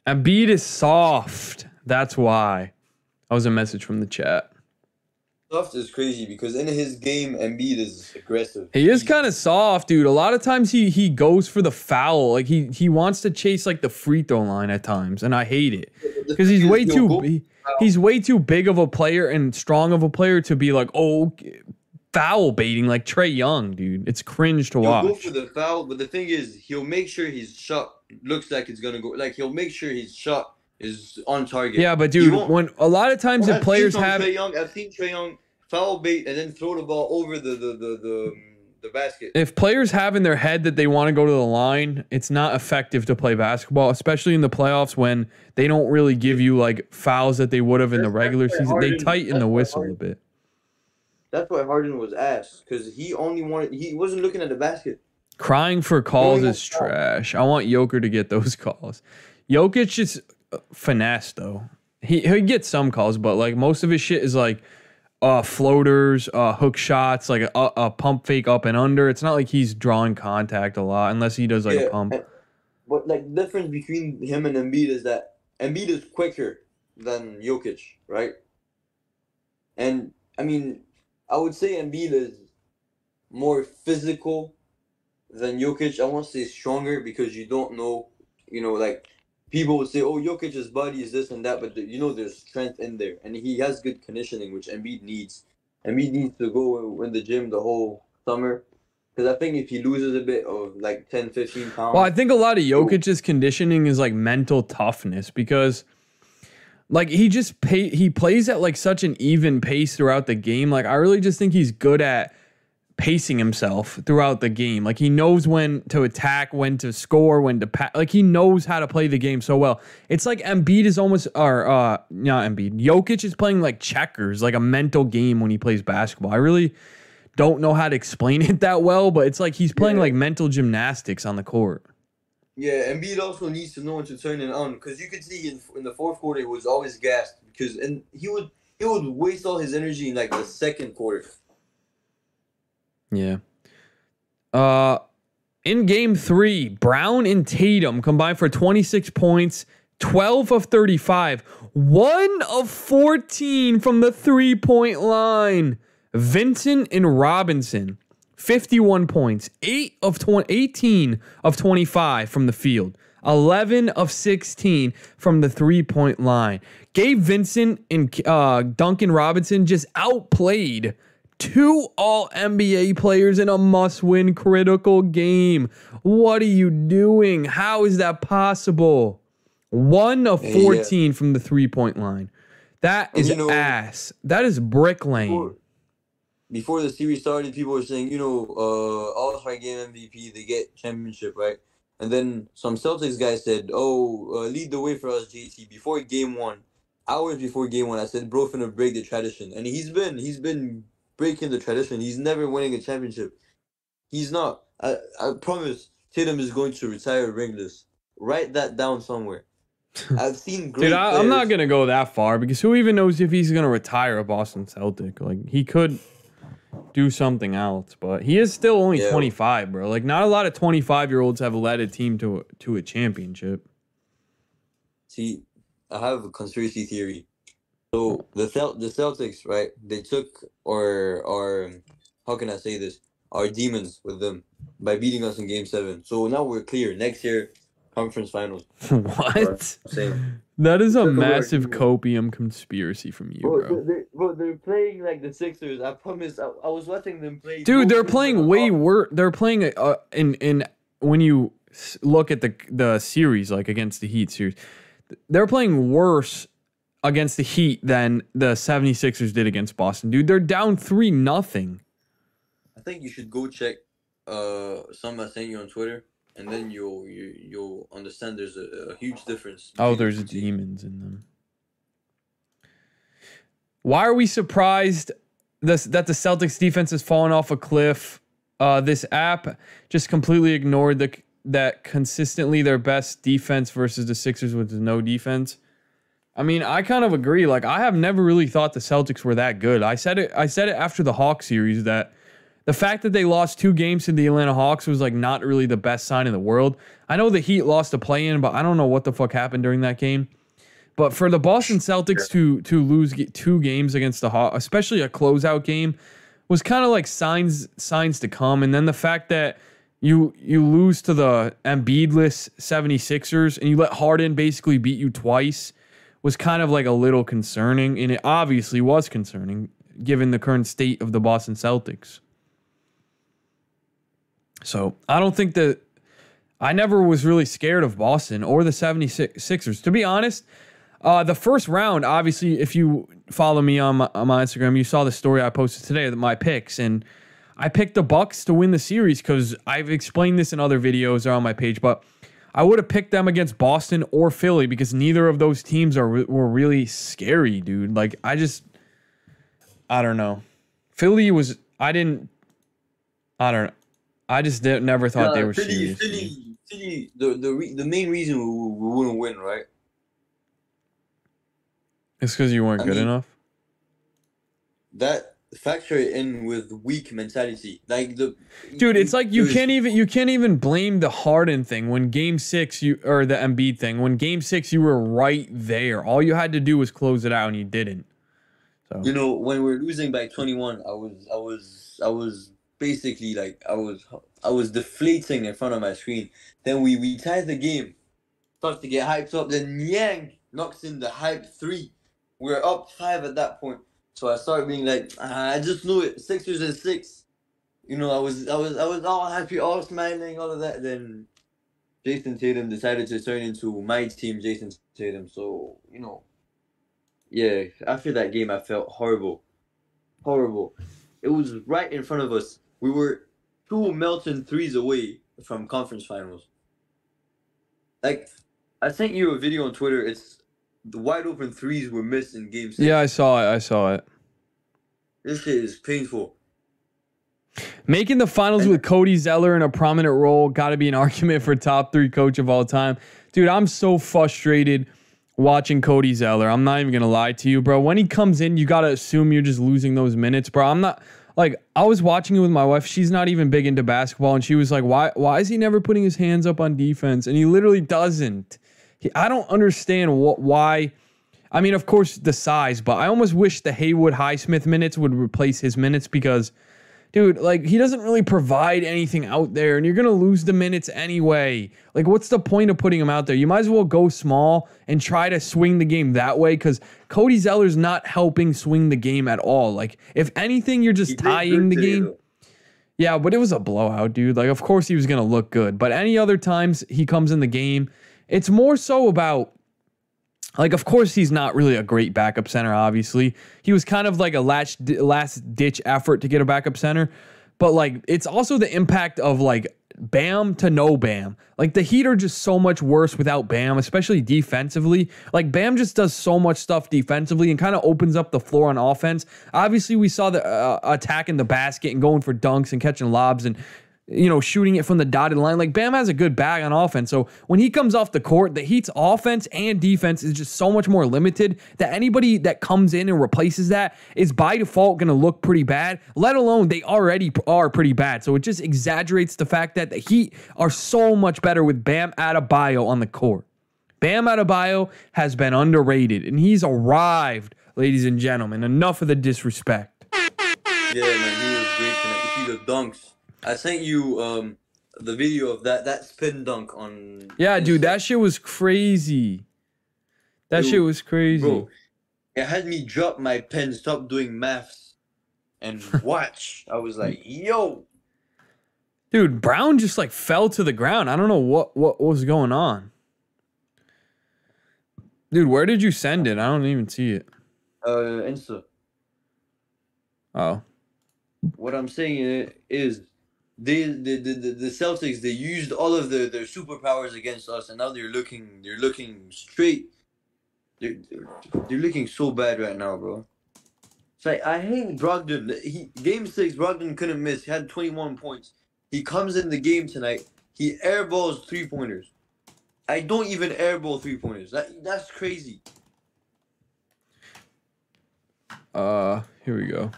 Embiid is soft. That's why. That was a message from the chat. Soft is crazy because in his game, Embiid is aggressive. He is kind of soft, dude. A lot of times he he goes for the foul. Like he he wants to chase like the free throw line at times, and I hate it because he's way too he, he's way too big of a player and strong of a player to be like oh foul baiting like Trae Young, dude. It's cringe to He'll go watch. for the foul, but the thing is, he'll make sure his shot looks like it's gonna go. Like he'll make sure his shot is on target. Yeah, but dude, when a lot of times if players have Trae Young. I've seen Trae Young foul bait and then throw the ball over the the the the, the basket. if players have in their head that they want to go to the line, it's not effective to play basketball, especially in the playoffs when they don't really give you like fouls that they would have in the regular that's season. They tighten the whistle a bit. That's why Harden was asked because he only wanted. He wasn't looking at the basket. Crying for calls is trash. I want Joker to get those calls. Jokic is finesse though. He he gets some calls, but like most of his shit is like uh floaters, uh hook shots, like a, a pump fake up and under. It's not like he's drawing contact a lot unless he does like a pump. and- But like the difference between him and Embiid is that Embiid is quicker than Jokic, right? And I mean, I would say Embiid is more physical than Jokic. I won't say stronger because you don't know, you know, like people would say, "Oh, Jokic's body is this and that," but the, you know, there's strength in there, and he has good conditioning, which Embiid needs. Embiid needs to go in the gym the whole summer. Because I think if he loses a bit of like 10, 15 pounds, Well, I think a lot of Jokic's conditioning is like mental toughness because like he just pay he plays at like such an even pace throughout the game. Like I really just think he's good at pacing himself throughout the game. Like he knows when to attack, when to score, when to pass. Like he knows how to play the game so well. It's like Embiid is almost or uh not Embiid. Jokic is playing like checkers, like a mental game when he plays basketball. I really don't know how to explain it that well, but it's like he's playing Yeah. like mental gymnastics on the court. Yeah, Embiid also needs to know when to turn it on because you could see in, in the fourth quarter he was always gassed because and he would he would waste all his energy in like the second quarter. Yeah. Uh in game 3, Brown and Tatum combined for 26 points, 12 of 35, 1 of 14 from the three-point line. Vincent and Robinson 51 points, 8 of 20, 18 of 25 from the field. 11 of 16 from the three point line. Gabe Vincent and uh, Duncan Robinson just outplayed two all NBA players in a must win critical game. What are you doing? How is that possible? One of Yeah. 14 from the three point line. That is you know- ass. That is brick lane. Before, before the series started, people were saying, you know, uh, All Star Game MVP, they get championship, right? And then some Celtics guy said, "Oh, uh, lead the way for us, JT." Before Game One, hours before Game One, I said, "Bro, finna break the tradition," and he's been he's been breaking the tradition. He's never winning a championship. He's not. I I promise. Tatum is going to retire ringless. Write that down somewhere. I've seen great. Dude, I, I'm not gonna go that far because who even knows if he's gonna retire a Boston Celtic? Like he could do something else, but he is still only Yeah. 25, bro. Like not a lot of 25 year olds have led a team to to a championship. See, I have a conspiracy theory. So the Cel- the Celtics, right? They took or or how can I say this? Our demons with them by beating us in Game Seven. So now we're clear. Next year, conference finals. what? Same. That is a Took away our massive demons. copium conspiracy from you, Bro, bro. they're, bro, they're playing like the Sixers. I promise. I, I was watching them play. Dude, they're playing way worse. They're playing uh, in in when you look at the the series like against the Heat series, they're playing worse against the Heat than the 76ers did against Boston. Dude, they're down 3 nothing. I think you should go check uh some I sent you on Twitter, and then you'll you, you'll understand there's a, a huge difference. Oh, there's the two teams. demons in them. Why are we surprised this, that the Celtics defense has fallen off a cliff? Uh, this app just completely ignored the that consistently their best defense versus the Sixers with no defense. I mean, I kind of agree. Like, I have never really thought the Celtics were that good. I said it. I said it after the Hawks series that the fact that they lost two games to the Atlanta Hawks was like not really the best sign in the world. I know the Heat lost a play in, but I don't know what the fuck happened during that game. But for the Boston Celtics to to lose two games against the Hawks, especially a closeout game, was kind of like signs signs to come. And then the fact that you you lose to the Embiidless 76ers and you let Harden basically beat you twice was kind of like a little concerning. And it obviously was concerning given the current state of the Boston Celtics. So I don't think that I never was really scared of Boston or the 76ers. To be honest, uh, the first round, obviously, if you follow me on my, on my Instagram, you saw the story I posted today, that my picks, and I picked the Bucks to win the series because I've explained this in other videos or on my page, but I would have picked them against Boston or Philly because neither of those teams are were really scary, dude. Like I just, I don't know. Philly was I didn't, I don't know. I just did, never thought they were Philly, serious. Philly, Philly. The the re- the main reason we, we wouldn't win, right? It's because you weren't I good mean- enough. That factor in with weak mentality, like the Dude, it's like you can't even you can't even blame the Harden thing when game six you or the Embiid thing. When game six you were right there. All you had to do was close it out and you didn't. So You know, when we're losing by twenty one, I was I was I was basically like I was I was deflating in front of my screen. Then we we tied the game, start to get hyped up. Then Yang knocks in the hype three. We're up five at that point. So I started being like, I just knew it. Sixers and six. You know, I was I was I was all happy, all smiling, all of that. Then Jayson Tatum decided to turn into my team, Jayson Tatum. So, you know, yeah, after that game I felt horrible. Horrible. It was right in front of us. We were two Melton threes away from conference finals. Like I sent you a video on Twitter, it's the wide open threes were missed in game six. yeah, I saw it. I saw it. This shit is painful. Making the finals with Cody Zeller in a prominent role got to be an argument for top three coach of all time. Dude, I'm so frustrated watching Cody Zeller. I'm not even going to lie to you, bro. When he comes in, you got to assume you're just losing those minutes, bro. I'm not like I was watching it with my wife. She's not even big into basketball and she was like, "Why why is he never putting his hands up on defense?" And he literally doesn't. He, I don't understand what why I mean, of course, the size, but I almost wish the Haywood Highsmith minutes would replace his minutes because, dude, like he doesn't really provide anything out there, and you're gonna lose the minutes anyway. Like, what's the point of putting him out there? You might as well go small and try to swing the game that way because Cody Zeller's not helping swing the game at all. Like, if anything, you're just tying the game. Yeah, but it was a blowout, dude. Like, of course he was gonna look good, but any other times he comes in the game, it's more so about like, of course, he's not really a great backup center, obviously. He was kind of like a last, last ditch effort to get a backup center. But, like, it's also the impact of, like, Bam to no Bam. Like, the Heat are just so much worse without Bam, especially defensively. Like, Bam just does so much stuff defensively and kind of opens up the floor on offense. Obviously, we saw the uh, attack in the basket and going for dunks and catching lobs and you know, shooting it from the dotted line. Like Bam has a good bag on offense. So when he comes off the court, the Heat's offense and defense is just so much more limited that anybody that comes in and replaces that is by default going to look pretty bad, let alone they already are pretty bad. So it just exaggerates the fact that the Heat are so much better with Bam Adebayo on the court. Bam Adebayo has been underrated and he's arrived, ladies and gentlemen. Enough of the disrespect. Yeah, man, he was great tonight. You see the dunks I sent you um the video of that that spin dunk on. Yeah, dude, that shit was crazy. That dude, shit was crazy. Bro, it had me drop my pen, stop doing maths, and watch. I was like, yo. Dude, Brown just like fell to the ground. I don't know what what was going on. Dude, where did you send it? I don't even see it. Uh, Insta. Oh. What I'm saying is they the, the, the Celtics they used all of the, their superpowers against us and now they're looking they're looking straight. They're, they're, they're looking so bad right now bro. It's like I hate Brogdon. He game six Brogdon couldn't miss. He had 21 points. He comes in the game tonight. He airballs three pointers I don't even airball three pointers that that's crazy. Uh here we go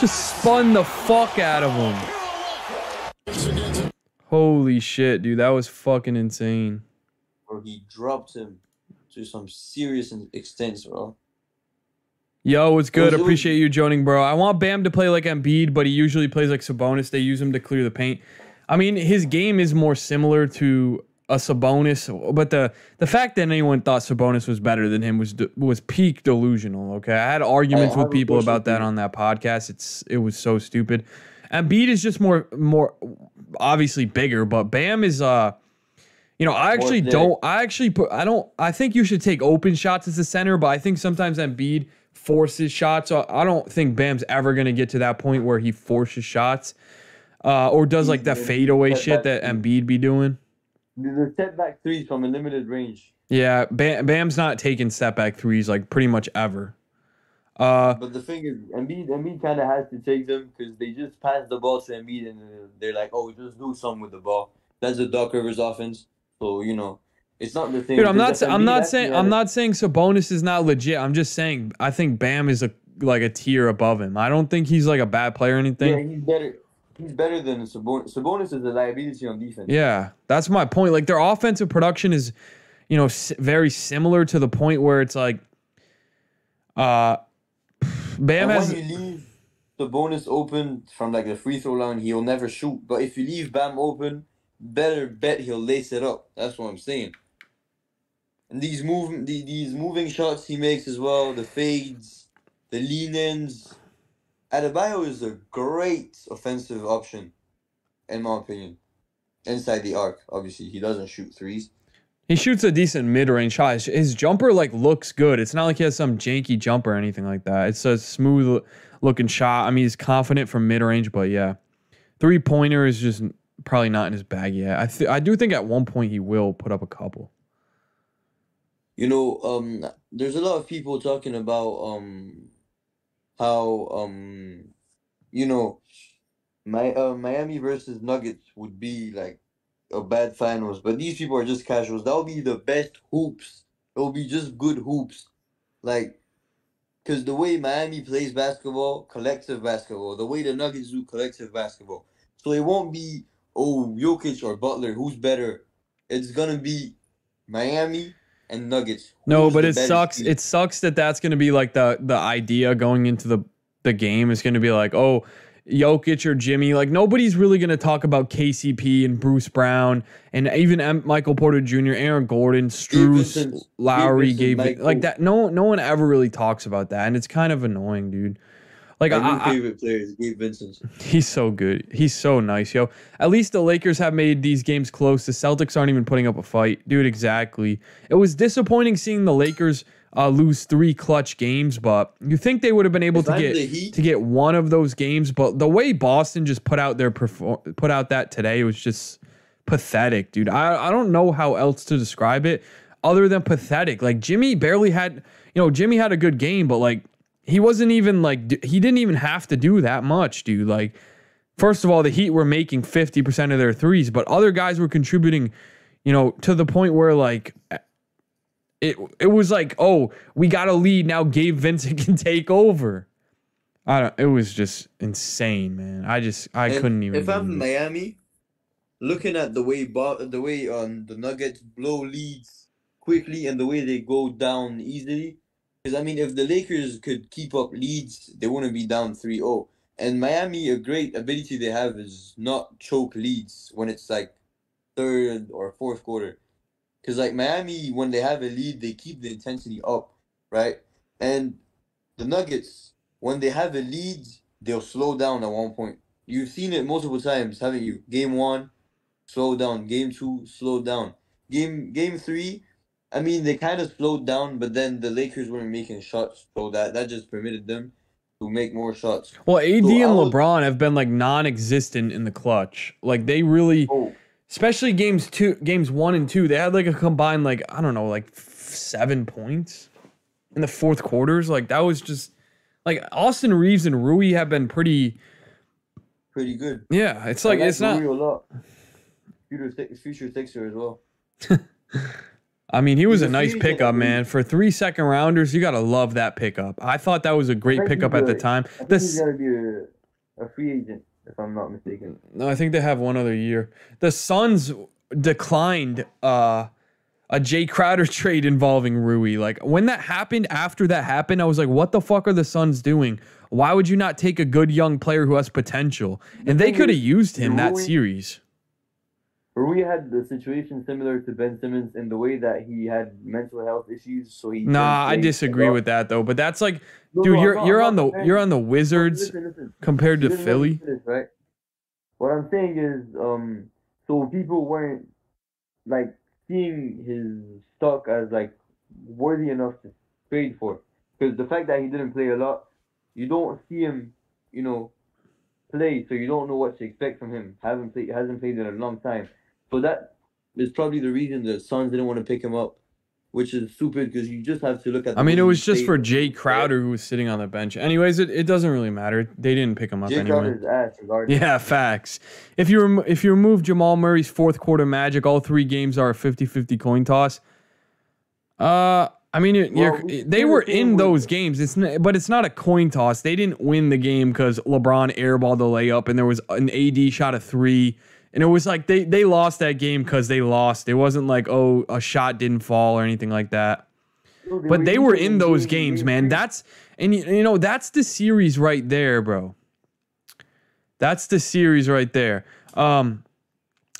just spun the fuck out of him. Holy shit, dude. That was fucking insane. Bro, he dropped him to some serious extent, bro. Yo, what's good? Appreciate you joining, bro. I want Bam to play like Embiid, but he usually plays like Sabonis. They use him to clear the paint. I mean, his game is more similar to a Sabonis, but the the fact that anyone thought Sabonis was better than him was was peak delusional. Okay, I had arguments with people about that on that podcast. It's it was so stupid. And Embiid is just more more obviously bigger, but Bam is uh you know, I actually don't I actually put I don't I think you should take open shots as a center, but I think sometimes Embiid forces shots. So I don't think Bam's ever going to get to that point where he forces shots. Uh, or does like that fadeaway shit that Embiid be doing. The step back threes from a limited range. Yeah, Bam, Bam's not taking step back threes like pretty much ever. Uh, but the thing is, Embiid, Embiid kind of has to take them because they just pass the ball to Embiid and they're like, "Oh, just do something with the ball." That's the Doc Rivers offense, so you know, it's not the thing. Dude, I'm not. I'm not saying. I'm not saying Sabonis is not legit. I'm just saying I think Bam is a like a tier above him. I don't think he's like a bad player or anything. Yeah, he's better. He's better than Sabonis. Sabonis is a liability on defense. Yeah, that's my point. Like their offensive production is, you know, very similar to the point where it's like, uh, Bam and has. When you leave Sabonis open from like the free throw line, he'll never shoot. But if you leave Bam open, better bet he'll lace it up. That's what I'm saying. And these move these moving shots he makes as well, the fades, the lean-ins Adebayo is a great offensive option, in my opinion. Inside the arc, obviously, he doesn't shoot threes. He shoots a decent mid-range shot. His jumper like looks good. It's not like he has some janky jumper or anything like that. It's a smooth looking shot. I mean, he's confident from mid-range, but yeah, three pointer is just probably not in his bag yet. I th- I do think at one point he will put up a couple. You know, um, there's a lot of people talking about um how um you know my uh, Miami versus Nuggets would be like a bad finals, but these people are just casuals. That would be the best hoops. It will be just good hoops, like because the way Miami plays basketball, collective basketball, the way the Nuggets do collective basketball. So it won't be oh Jokic or Butler who's better. It's gonna be Miami and Nuggets. No, but it sucks. team? It sucks that that's going to be like the the idea going into the the game is going to be like, oh, Jokic or Jimmy. Like nobody's really going to talk about KCP and Bruce Brown and even M- Michael Porter Jr., Aaron Gordon, Vincent- Lowry, Gabe Gabe, Vincent, Mike like that. No, no one ever really talks about that, and it's kind of annoying, dude. Like My I, new I, favorite player is Gabe Vincent. He's so good. He's so nice, yo. At least the Lakers have made these games close. The Celtics aren't even putting up a fight. Dude, exactly. It was disappointing seeing the Lakers uh, lose three clutch games, but you think they would have been able If to I'm get to get one of those games, but the way Boston just put out their perform put out that today was just pathetic, dude. I I don't know how else to describe it other than pathetic. Like Jimmy barely had, you know, Jimmy had a good game, but like he wasn't even like he didn't even have to do that much, dude. Like first of all, the Heat were making 50% of their threes, but other guys were contributing, you know, to the point where like it it was like, "Oh, we got a lead, now Gabe Vincent can take over." I don't it was just insane, man. I just I And couldn't even If I'm. Miami, looking at the way the way um the Nuggets blow leads quickly and the way they go down easily, because I mean, if the Lakers could keep up leads, they wouldn't be down 3-0. And Miami, a great ability they have is not choke leads when it's like third or fourth quarter. Because like Miami, when they have a lead, they keep the intensity up, right? And the Nuggets, when they have a lead, they'll slow down at one point. You've seen it multiple times, haven't you? Game one, slow down. Game two, slow down. Game game three, I mean they kind of slowed down, but then the Lakers weren't making shots, so that that just permitted them to make more shots. Well, AD So and was- LeBron have been like non-existent in the clutch. Like they really Oh, especially games 2 games 1 and 2, they had like a combined like I don't know, like 7 points in the fourth quarters. Like that was just like Austin Reaves and Rui have been pretty pretty good. yeah, it's I like it's not Rui a lot. Future six, future sixer as well. I mean, he was a nice pickup, man. For three second rounders, you gotta love that pickup. I thought that was a great pickup at the time. I This he's gonna be a, a free agent, if I'm not mistaken. No, I think they have one other year. The Suns declined uh, a Jae Crowder trade involving Rui. Like when that happened, after that happened, I was like, what the fuck are the Suns doing? Why would you not take a good young player who has potential? And they could have used him that Rui- series. Rui had the situation similar to Ben Simmons in the way that he had mental health issues, so he. Nah, I disagree with that though. But that's like, No, dude, no, you're not- you're I'm on the you're on the Wizards Listen, listen. compared to You didn't let me Philly. finish, right? What I'm saying is, um, so people weren't like seeing his stock as like worthy enough to trade for, because the fact that he didn't play a lot, you don't see him, you know, play, so you don't know what to expect from him. Haven't played, hasn't played in a long time, so that is probably the reason the Suns didn't want to pick him up, which is stupid because you just have to look at. I mean, it was just for. Jae Crowder who was sitting on the bench. Anyways, it, it doesn't really matter. They didn't pick him up Jay anyway. Yeah, facts. If you remo- if you remove Jamal Murray's fourth quarter magic, all three games are a 50-50 coin toss. Uh, I mean, Well, we- they were in those games. It's n- but it's not a coin toss. They didn't win the game because LeBron airballed the layup and there was an AD shot a three, and it was like they they lost that game because they lost. It wasn't like oh a shot didn't fall or anything like that. No, But they were in those game- games, man. That's and you, you know that's the series right there, bro. That's the series right there. Um,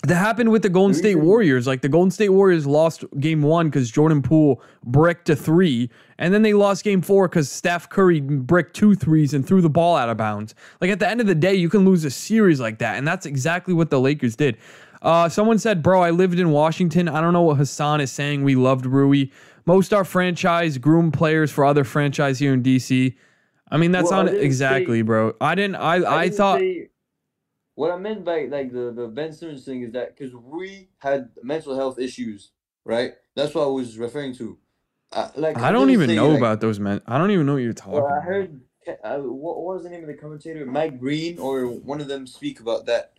that happened with the Golden State Warriors. Like the Golden State Warriors lost game one because Jordan Poole bricked a three, and then they lost game four because Steph Curry bricked two threes and threw the ball out of bounds. Like at the end of the day, you can lose a series like that, and that's exactly what the Lakers did. Uh, someone said, "Bro, I lived in Washington. I don't know what Hassan is saying. We loved Rui. Most our franchise groom players for other franchise here in DC. I mean, that's Well, not exactly, say- bro. I didn't. I I, didn't thought. say- what I meant by like the the Ben Simmons thing is that because we had mental health issues, right? That's what I was referring to. Uh, like I don't even know like- about those men. I don't even know what you're talking Well, I heard uh, what, what was the name of the commentator? Mike Green or one of them speak about that.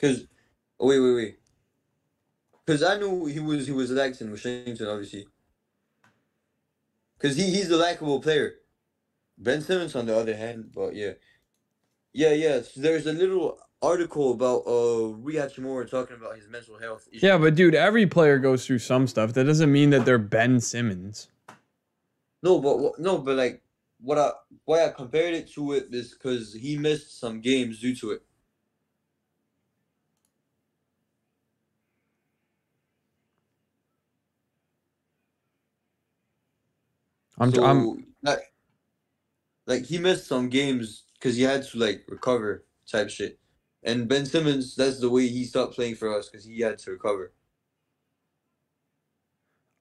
Cause wait, wait, wait. Cause I knew he was he was liked in Washington, obviously. Cause he, he's a likable player. Ben Simmons, on the other hand, but yeah, yeah, yeah. There's a little article about uh Hachimura talking about his mental health. Issues. Yeah, but dude, every player goes through some stuff. That doesn't mean that they're Ben Simmons. No, but no, but like what I why I compared it to it is because he missed some games due to it. I'm, so, I'm like, like he missed some games because he had to like recover type shit. And Ben Simmons, that's the way he stopped playing for us because he had to recover.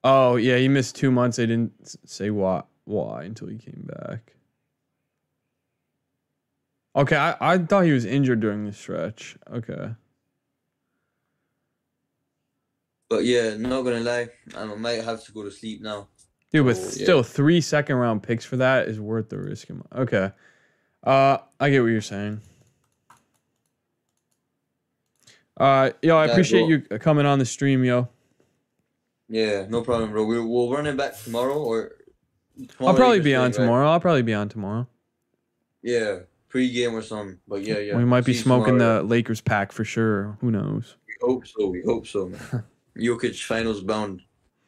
Oh yeah, he missed two months. They didn't say why why until he came back. Okay, I, I thought he was injured during the stretch. Okay. But yeah, not gonna lie, I might have to go to sleep now. Dude, but Oh, yeah. still three second round picks for that is worth the risk. Okay. Uh I get what you're saying. Uh yo, I Yeah, appreciate bro. you coming on the stream, yo. Yeah, no problem, bro. We, we'll run it back tomorrow or. I'll probably be on right? tomorrow. I'll probably be on tomorrow. Yeah, pre-game or something. But yeah, yeah. we might be smoking tomorrow. the Lakers pack for sure. Who knows? We hope so. We hope so, man. Jokic finals bound.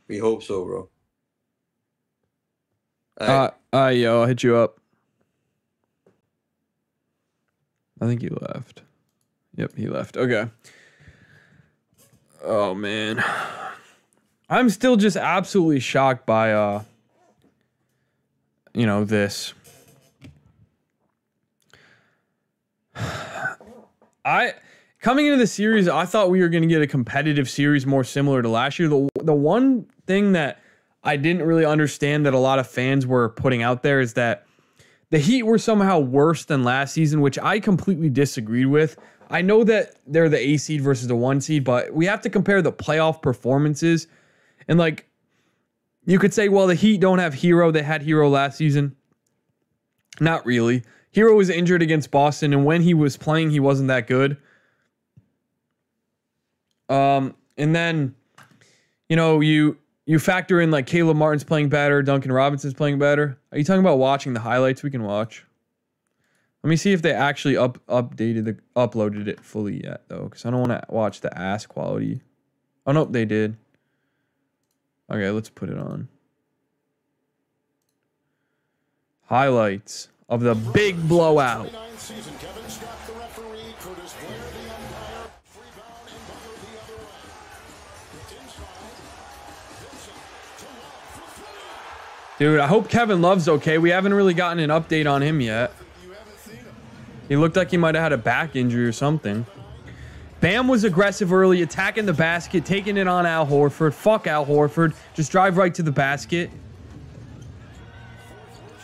We hope so, bro. Alright. Uh, uh, yo, I'll hit you up. I think he left. Yep, he left. Okay. Oh man. I'm still just absolutely shocked by uh you know this. I coming into the series, I thought we were going to get a competitive series more similar to last year. The the one thing that I didn't really understand that a lot of fans were putting out there is that the Heat were somehow worse than last season, which I completely disagreed with. I know that they're the A seed versus the one seed, but we have to compare the playoff performances. And like, you could say, well, the Heat don't have Herro. They had Herro last season. Not really. Herro was injured against Boston, and when he was playing, he wasn't that good. Um, and then, you know, you you factor in like Caleb Martin's playing better, Duncan Robinson's playing better. Are you talking about watching the highlights? We can watch. Let me see if they actually up updated the uploaded it fully yet though, because I don't want to watch the ass quality. Oh nope, they did. Okay, let's put it on. Highlights of the big blowout. Dude, I hope Kevin Love's okay. We haven't really gotten an update on him yet. He looked like he might have had a back injury or something. Bam was aggressive early, attacking the basket, taking it on Al Horford. Fuck Al Horford. Just drive right to the basket.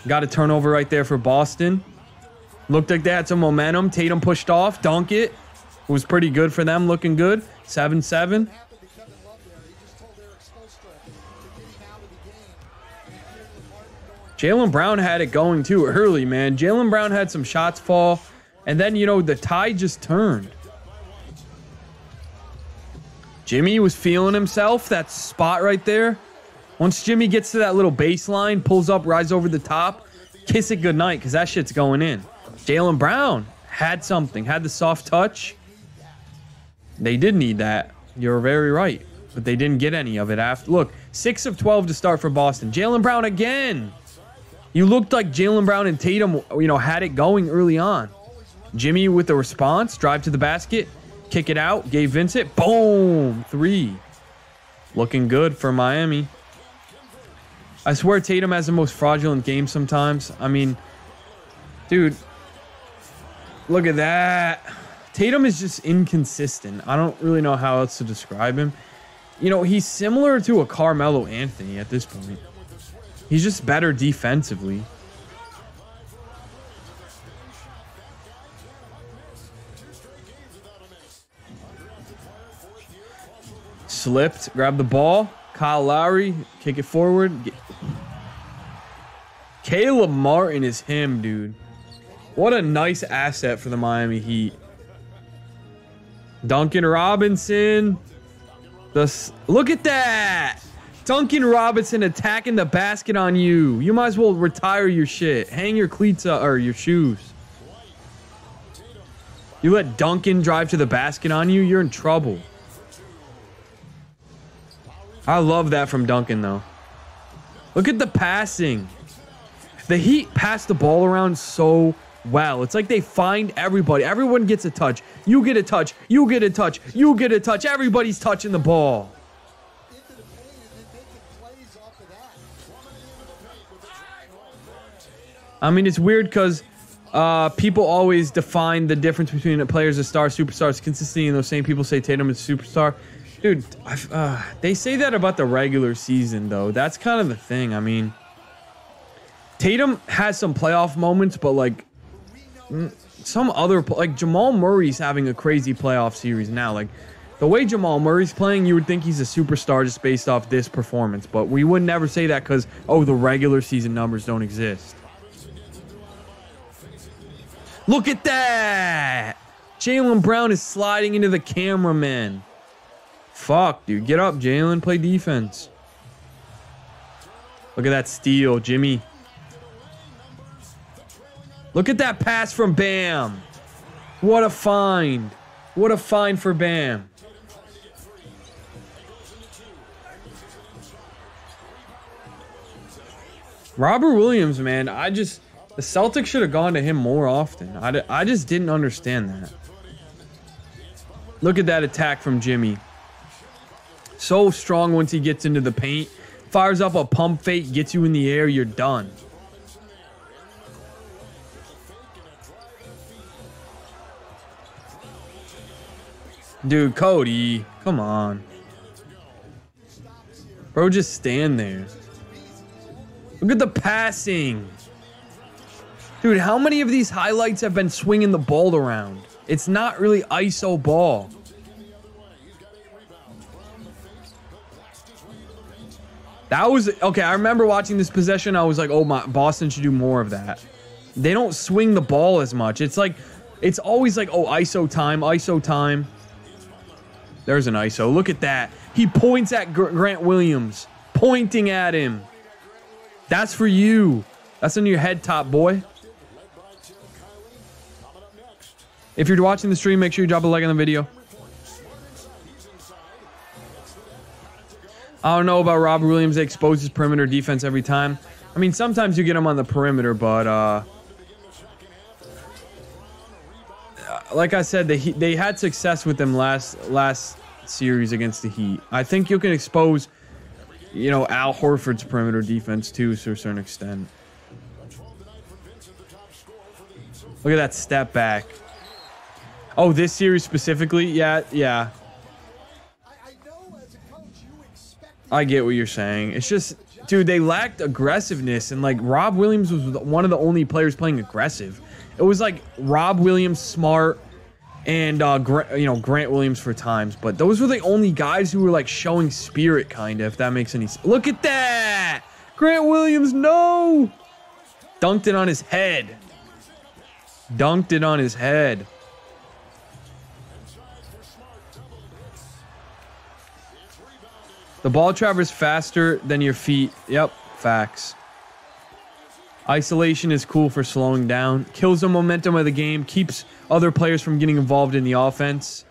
Got a turnover right there for Boston. Looked like they had some momentum. Tatum pushed off, dunk it. It was pretty good for them, looking good. 7 7. Jaylen Brown had it going too early, man. Jaylen Brown had some shots fall, and then, you know, the tide just turned. Jimmy was feeling himself, that spot right there. Once Jimmy gets to that little baseline, pulls up, rides over the top, kiss it goodnight, because that shit's going in. Jaylen Brown had something, had the soft touch. They did need that. You're very right. But they didn't get any of it after. Look, 6 of 12 to start for Boston. Jaylen Brown again. You looked like Jaylen Brown and Tatum, you know, had it going early on. Jimmy with the response, drive to the basket, kick it out, Gabe Vincent, boom, three. Looking good for Miami. I swear Tatum has the most fraudulent game sometimes. I mean, dude, look at that. Tatum is just inconsistent. I don't really know how else to describe him. You know, he's similar to a Carmelo Anthony at this point. He's just better defensively. Slipped, grab the ball. Kyle Lowry, kick it forward. Caleb Martin is him, dude. What a nice asset for the Miami Heat. Duncan Robinson. The look at that. Duncan Robinson attacking the basket on you. You might as well retire your shit. Hang your cleats up, or your shoes. You let Duncan drive to the basket on you, you're in trouble. I love that from Duncan though. Look at the passing. The Heat pass the ball around so well. It's like they find everybody. Everyone gets a touch. You get a touch. You get a touch. You get a touch. Everybody's touching the ball. I mean, it's weird because uh, people always define the difference between a player as a star, superstars consistently, and those same people say Tatum is a superstar. Dude, uh, they say that about the regular season, though. That's kind of the thing. I mean, Tatum has some playoff moments, but like mm, some other, like Jamal Murray's having a crazy playoff series now. Like the way Jamal Murray's playing, you would think he's a superstar just based off this performance, but we would never say that because, oh, the regular season numbers don't exist. Look at that! Jaylen Brown is sliding into the cameraman. Fuck, dude. Get up, Jaylen. Play defense. Look at that steal, Jimmy. Look at that pass from Bam. What a find. What a find for Bam. Robert Williams, man, I just the Celtics should have gone to him more often. I, I just didn't understand that. Look at that attack from Jimmy. So strong once he gets into the paint. Fires up a pump fake, gets you in the air, you're done. Dude, Cody, come on. Bro, just stand there. Look at the passing. Dude, how many of these highlights have been swinging the ball around? It's not really ISO ball. That was okay. I remember watching this possession. I was like, "Oh my, Boston should do more of that." They don't swing the ball as much. It's like, it's always like, "Oh, ISO time, ISO time." There's an ISO. Look at that. He points at Gr- Grant Williams, pointing at him. That's for you. That's in your head top, boy. If you're watching the stream, make sure you drop a like on the video. I don't know about Rob Williams. They expose his perimeter defense every time. I mean, sometimes you get him on the perimeter, but uh, like I said, they they had success with them last last series against the Heat. I think you can expose, you know, Al Horford's perimeter defense too, to a certain extent. Look at that step back. Oh, this series specifically? Yeah, yeah. I, get what you're saying. It's just, dude, they lacked aggressiveness, and like Rob Williams was one of the only players playing aggressive. It was like Rob Williams, Smart, and uh, Gra- you know Grant Williams for times, but those were the only guys who were like showing spirit, kind of. If that makes any sense. Look at that, Grant Williams, no, dunked it on his head. Dunked it on his head. The ball travels faster than your feet. Yep, facts. Isolation is cool for slowing down. Kills the momentum of the game. Keeps other players from getting involved in the offense.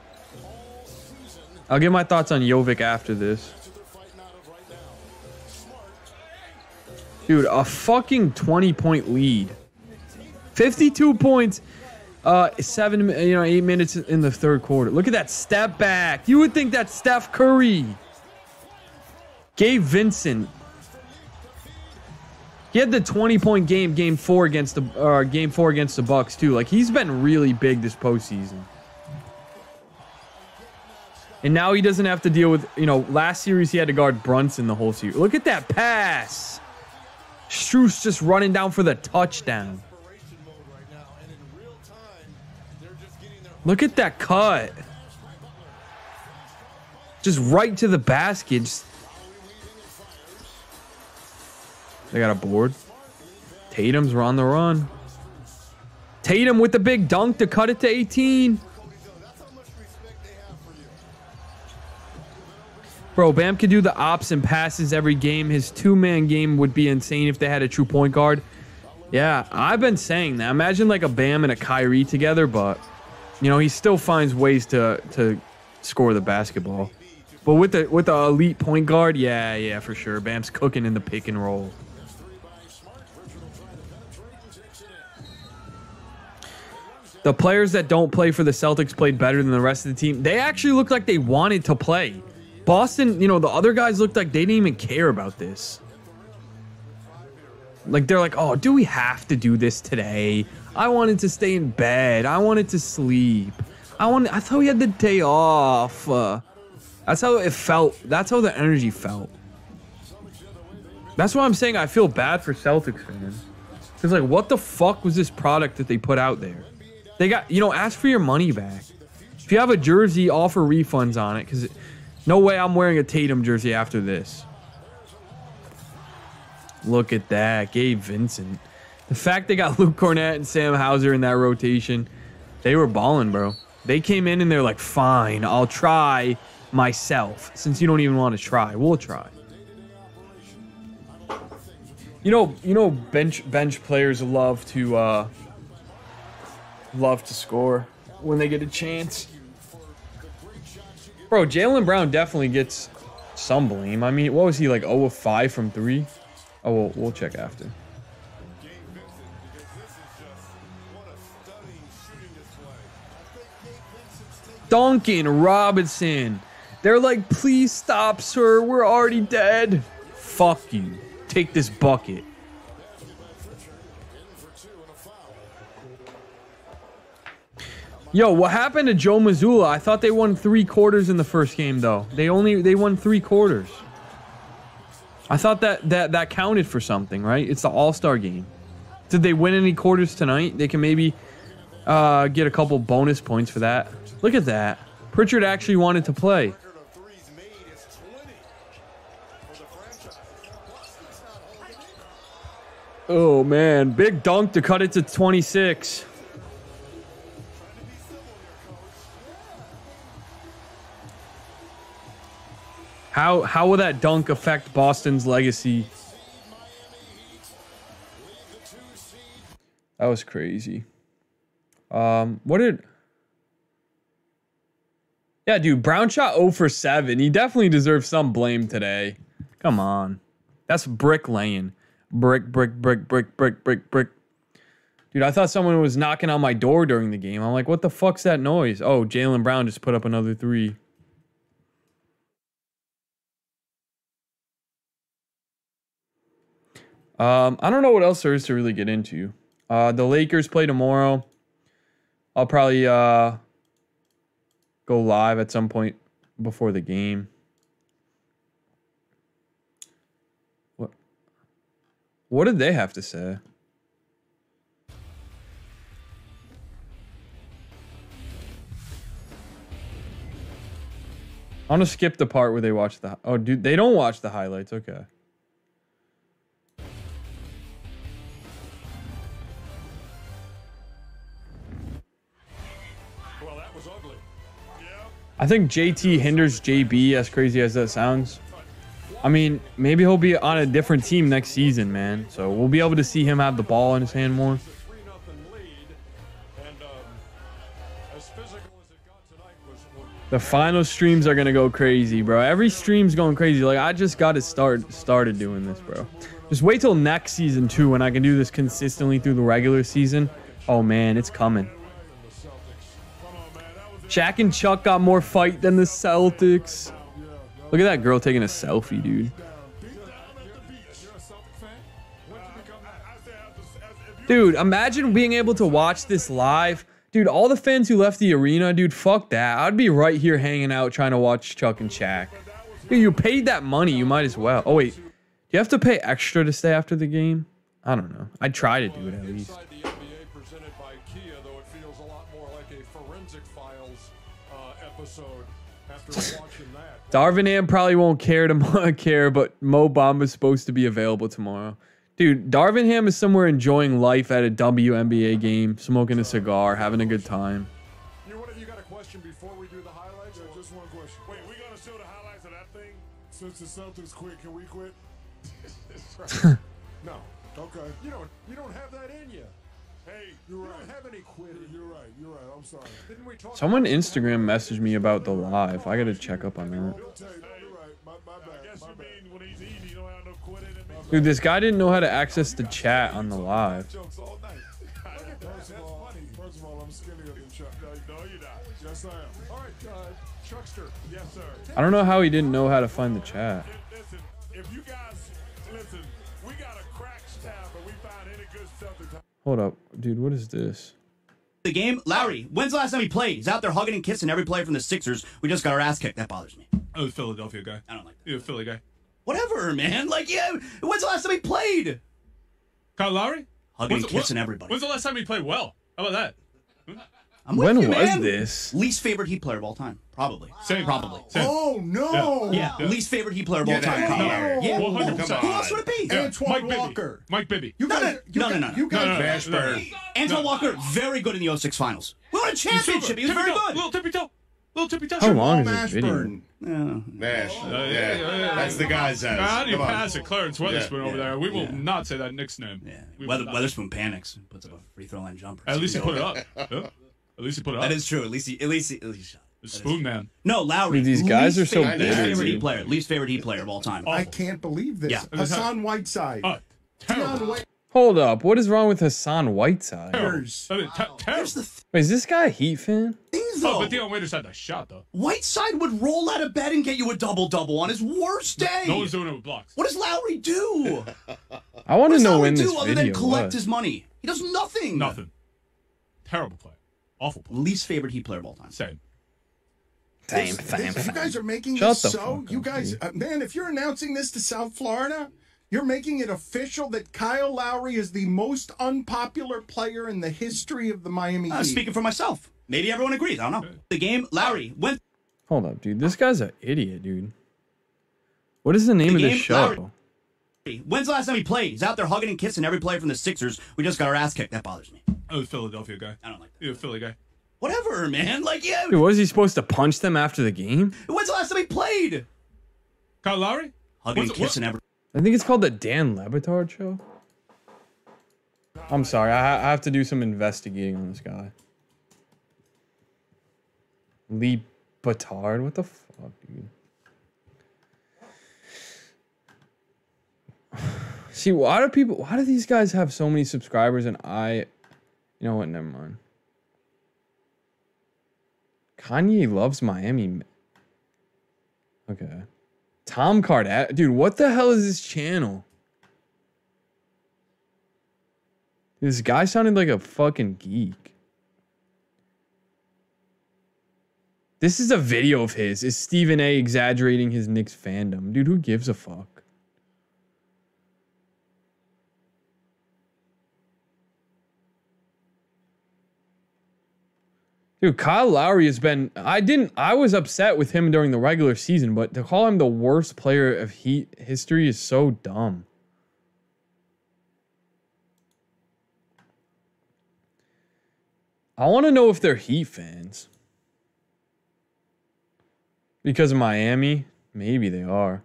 I'll get my thoughts on Jovic after this. Dude, a fucking 20 point lead. 52 points. Uh, seven, you know, eight minutes in the third quarter. Look at that step back. You would think that's Steph Curry. Gabe Vincent. He had the 20 point game, game four against the uh, game four against the Bucks too. Like he's been really big this postseason. And now he doesn't have to deal with, you know, last series he had to guard Brunson the whole series. Look at that pass. Strus just running down for the touchdown. Look at that cut. Just right to the basket. Just They got a board. Tatum's on the run. Tatum with the big dunk to cut it to 18. Bro, Bam could do the ops and passes every game. His two man game would be insane if they had a true point guard. Yeah, I've been saying that. Imagine like a Bam and a Kyrie together, but you know he still finds ways to to score the basketball. But with the with the elite point guard, yeah, yeah, for sure. Bam's cooking in the pick and roll. The players that don't play for the Celtics played better than the rest of the team. They actually looked like they wanted to play. Boston, you know, the other guys looked like they didn't even care about this. Like they're like, "Oh, do we have to do this today? I wanted to stay in bed. I wanted to sleep. I wanted I thought we had the day off." Uh, that's how it felt. That's how the energy felt. That's why I'm saying I feel bad for Celtics fans. Cuz like what the fuck was this product that they put out there? They got, you know, ask for your money back. If you have a jersey, offer refunds on it cuz no way I'm wearing a Tatum jersey after this. Look at that. Gabe Vincent. The fact they got Luke Kornet and Sam Hauser in that rotation, they were balling, bro. They came in and they're like, fine, I'll try myself. Since you don't even want to try, we'll try. You know, you know, bench bench players love to uh love to score when they get a chance. Bro, Jaylen Brown definitely gets some blame. I mean, what was he like 0 of 5 from 3? Oh, we'll, we'll check after. Duncan Robinson. They're like, please stop, sir. We're already dead. Fuck you. Take this bucket. Yo, what happened to Joe Mazzulla? I thought they won three quarters in the first game, though. They only they won three quarters. I thought that that that counted for something, right? It's the All Star game. Did they win any quarters tonight? They can maybe uh, get a couple bonus points for that. Look at that. Pritchard actually wanted to play. Record of threes made is 20 for the franchise. Boston's not holding it. Oh man, big dunk to cut it to 26. How how will that dunk affect Boston's legacy? That was crazy. Um, what did? Yeah, dude, Brown shot 0 for 7. He definitely deserves some blame today. Come on. That's brick laying. Brick, brick, brick, brick, brick, brick, brick. Dude, I thought someone was knocking on my door during the game. I'm like, what the fuck's that noise? Oh, Jaylen Brown just put up another three. Um, I don't know what else there is to really get into. Uh, the Lakers play tomorrow. I'll probably uh, go live at some point before the game. What? What did they have to say? I'm gonna skip the part where they watch the. Oh, dude, they don't watch the highlights. Okay. I think JT hinders JB, as crazy as that sounds. I mean, maybe he'll be on a different team next season, man. So we'll be able to see him have the ball in his hand more. The final streams are gonna go crazy, bro. Every stream's going crazy. Like I just got to start started doing this, bro. Just wait till next season too, when I can do this consistently through the regular season. Oh man, it's coming. Shaq and Chuck got more fight than the Celtics. Look at that girl taking a selfie, dude. Dude, imagine being able to watch this live. Dude, all the fans who left the arena, dude, fuck that. I'd be right here hanging out trying to watch Chuck and Shaq. Dude, you paid that money, you might as well. Oh wait, do you have to pay extra to stay after the game? I don't know. I'd try to do it at least. After. Darvin Ham probably won't care to care, but Mo Bamba's supposed to be available tomorrow. Dude, Darvin Ham is somewhere enjoying life at a WNBA game, smoking a cigar, having a good time. You, what, you got a question before we do the highlights? Or just one question. Wait, we gonna show the highlights of that thing? Since the Celtics quit, can we quit? no. Okay. You don't. You don't have that in you. Hey, You're right. Don't have any quitting. Someone Instagram messaged me about the live. I gotta check up on that. You're right. My, my I bad. guess My you bad. mean when he's eating, you don't have no quitting. It makes Dude, this guy didn't know how to access the chat on the live. Jokes all night. First of all, first of all, I'm skinnier than Chuck. No, you're not. Yes, I am. All right, uh, Chuckster. Yes, sir. I don't know how he didn't know how to find the chat. Listen, if you guys listen, we got a crack stab, but we find any good Celtics. Hold up, dude, what is this? The game. Lowry, when's the last time he played? He's out there hugging and kissing every player from the Sixers. We just got our ass kicked. That bothers me. Oh, Philadelphia guy. I don't like that. You're a Philly guy. Whatever, man. Like, yeah, when's the last time he played? Kyle Lowry? Hugging When's and the- kissing everybody. When's the last time he played well? How about that? Hmm? I'm with When you, was man. this? Least favorite Heat player of all time. Probably. Same. Probably. Oh, Same. Oh no! Yeah, least favorite Heat player of all Get time. outta Kyle here. Lowry. Yeah, 100. Who else would it be? Yeah, Antoine Mike Bibby. Walker. Mike Bibby. You No, guys, no, no, no, no. you guys. No, no, no. Mashburn. Antoine Walker, very good in the 06 finals. We won a championship. He was very good. Little tippy toe. Little tippy toe. How long is Jamal this video? Mashburn. Mash. yeah, yeah, yeah, yeah. That's the guy's house. Nah, how do you Come on. pass it? Clarence Weatherspoon over there. We will not say that Nick's name. Yeah, We Weather. Weatherspoon panics, puts up a free throw line jumper. At least he put it up. Yeah. At least he put it up. That is true. At least he, at least he, at least he shot. That is Spoon man. No, Lowry. Dude, these guys least are so favorite- bitter, Least favorite dude. Heat player. Least favorite Heat player of all time. I can't believe this. Yeah. Hassan Whiteside. Oh, terrible. Dion Hold up, what is wrong with Hassan Whiteside? Terrible. I mean, te- terrible. Here's the Wait, is this guy a Heat fan? thing, Oh, though. but Dion Waiters had that shot though. Whiteside would roll out of bed and get you a double double on his worst day. No one's doing it with blocks. what does Lowry do? I want What to does know Lowry when do this other video than collect was. his money? He does nothing. Nothing. Terrible play. Awful play. Least favorite Heat player of all time. Same. Same, This- same, this- you guys are making Shut this the so. You guys, uh, man, if you're announcing this to South Florida, you're making it official that Kyle Lowry is the most unpopular player in the history of the Miami Uh, Heat. speaking for myself. Maybe everyone agrees. I don't know. The game, Lowry went Hold up, dude. This guy's an idiot, dude. What is the name The of this show? Lowry. When's the last time he played? He's out there hugging and kissing every player from the Sixers. We just got our ass kicked. That bothers me. Oh, the Philadelphia guy. I don't like that. You're a Philly guy. Whatever, man. Like, yeah. Dude, was he supposed to punch them after the game? When's the last time he played? Kyle Lowry? Hugging and What's- what- kissing every. I think it's called the Dan Le Batard show. I'm sorry, I, I have to do some investigating on this guy. Le Batard, what the fuck, dude? See, why do people? Why do these guys have so many subscribers and I? You know what? Never mind. Kanye loves Miami. Okay. Tom Card, dude, what the hell is this channel? This guy sounded like a fucking geek. This is a video of his. Is Stephen A exaggerating his Knicks fandom? Dude, who gives a fuck? Dude, Kyle Lowry has been. I didn't. I was upset with him during the regular season, but to call him the worst player of Heat history is so dumb. I want to know if they're Heat fans. Because of Miami? Maybe they are.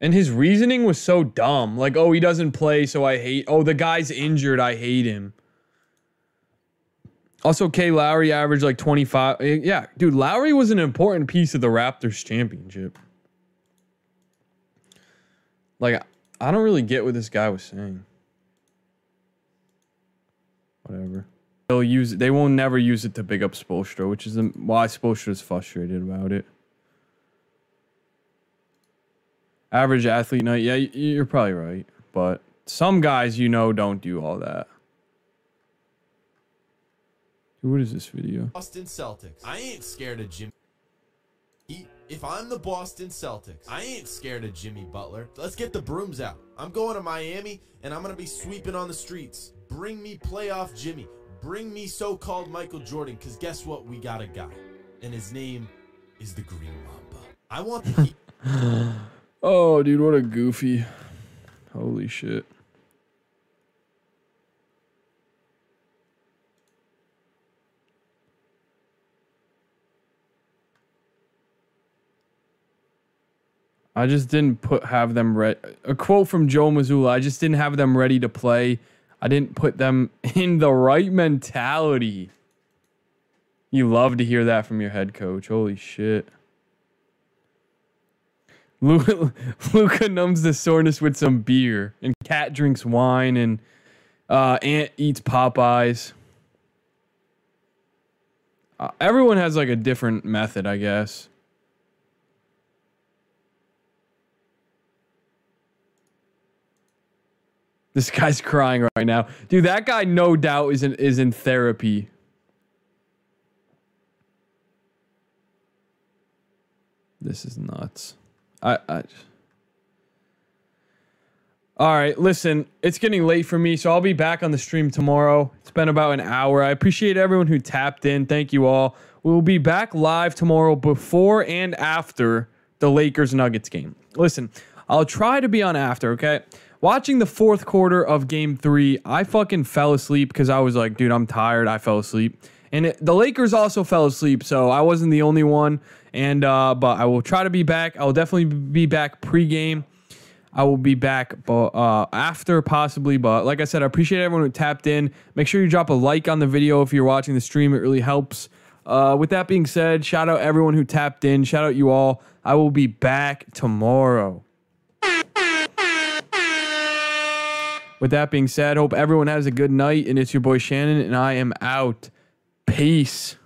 And his reasoning was so dumb. Like, oh, he doesn't play, so I hate. Oh, the guy's injured, I hate him. Also, K. Lowry averaged like 25. eh, Yeah, dude, Lowry was an important piece of the Raptors championship. Like, I don't really get what this guy was saying. Whatever. They'll use it. They won't never use it to big up Spoelstra, which is why is frustrated about it. Average athlete night. Yeah, you're probably right. But some guys, you know, don't do all that. What is this video? Boston Celtics. I ain't scared of Jimmy. He- If I'm the Boston Celtics, I ain't scared of Jimmy Butler. Let's get the brooms out. I'm going to Miami and I'm going to be sweeping on the streets. Bring me playoff Jimmy. Bring me so called Michael Jordan because guess what? We got a guy. And his name is the Green Mamba. I want the Heat. Oh, dude, what a goofy. Holy shit. I just didn't put have them ready. A quote from Joe Mazzulla. I just didn't have them ready to play. I didn't put them in the right mentality. You love to hear that from your head coach. Holy shit. Luka, Luka numbs the soreness with some beer, and Cat drinks wine, and uh, Ant eats Popeyes. Uh, everyone has like a different method, I guess. This guy's crying right now, dude. That guy, no doubt, is in is in therapy. This is nuts. I, I All right, listen, it's getting late for me, so I'll be back on the stream tomorrow. It's been about an hour. I appreciate everyone who tapped in. Thank you all. We'll be back live tomorrow before and after the Lakers Nuggets game. Listen, I'll try to be on after, okay? Watching the fourth quarter of game three, I fucking fell asleep because I was like, dude, I'm tired. I fell asleep. And it, the Lakers also fell asleep, so I wasn't the only one. And uh, but I will try to be back. I will definitely be back pregame. I will be back uh, after possibly, but like I said, I appreciate everyone who tapped in. Make sure you drop a like on the video if you're watching the stream. It really helps. Uh, with that being said, shout out everyone who tapped in. Shout out you all. I will be back tomorrow. With that being said, hope everyone has a good night. And it's your boy Shannon, and I am out. Peace.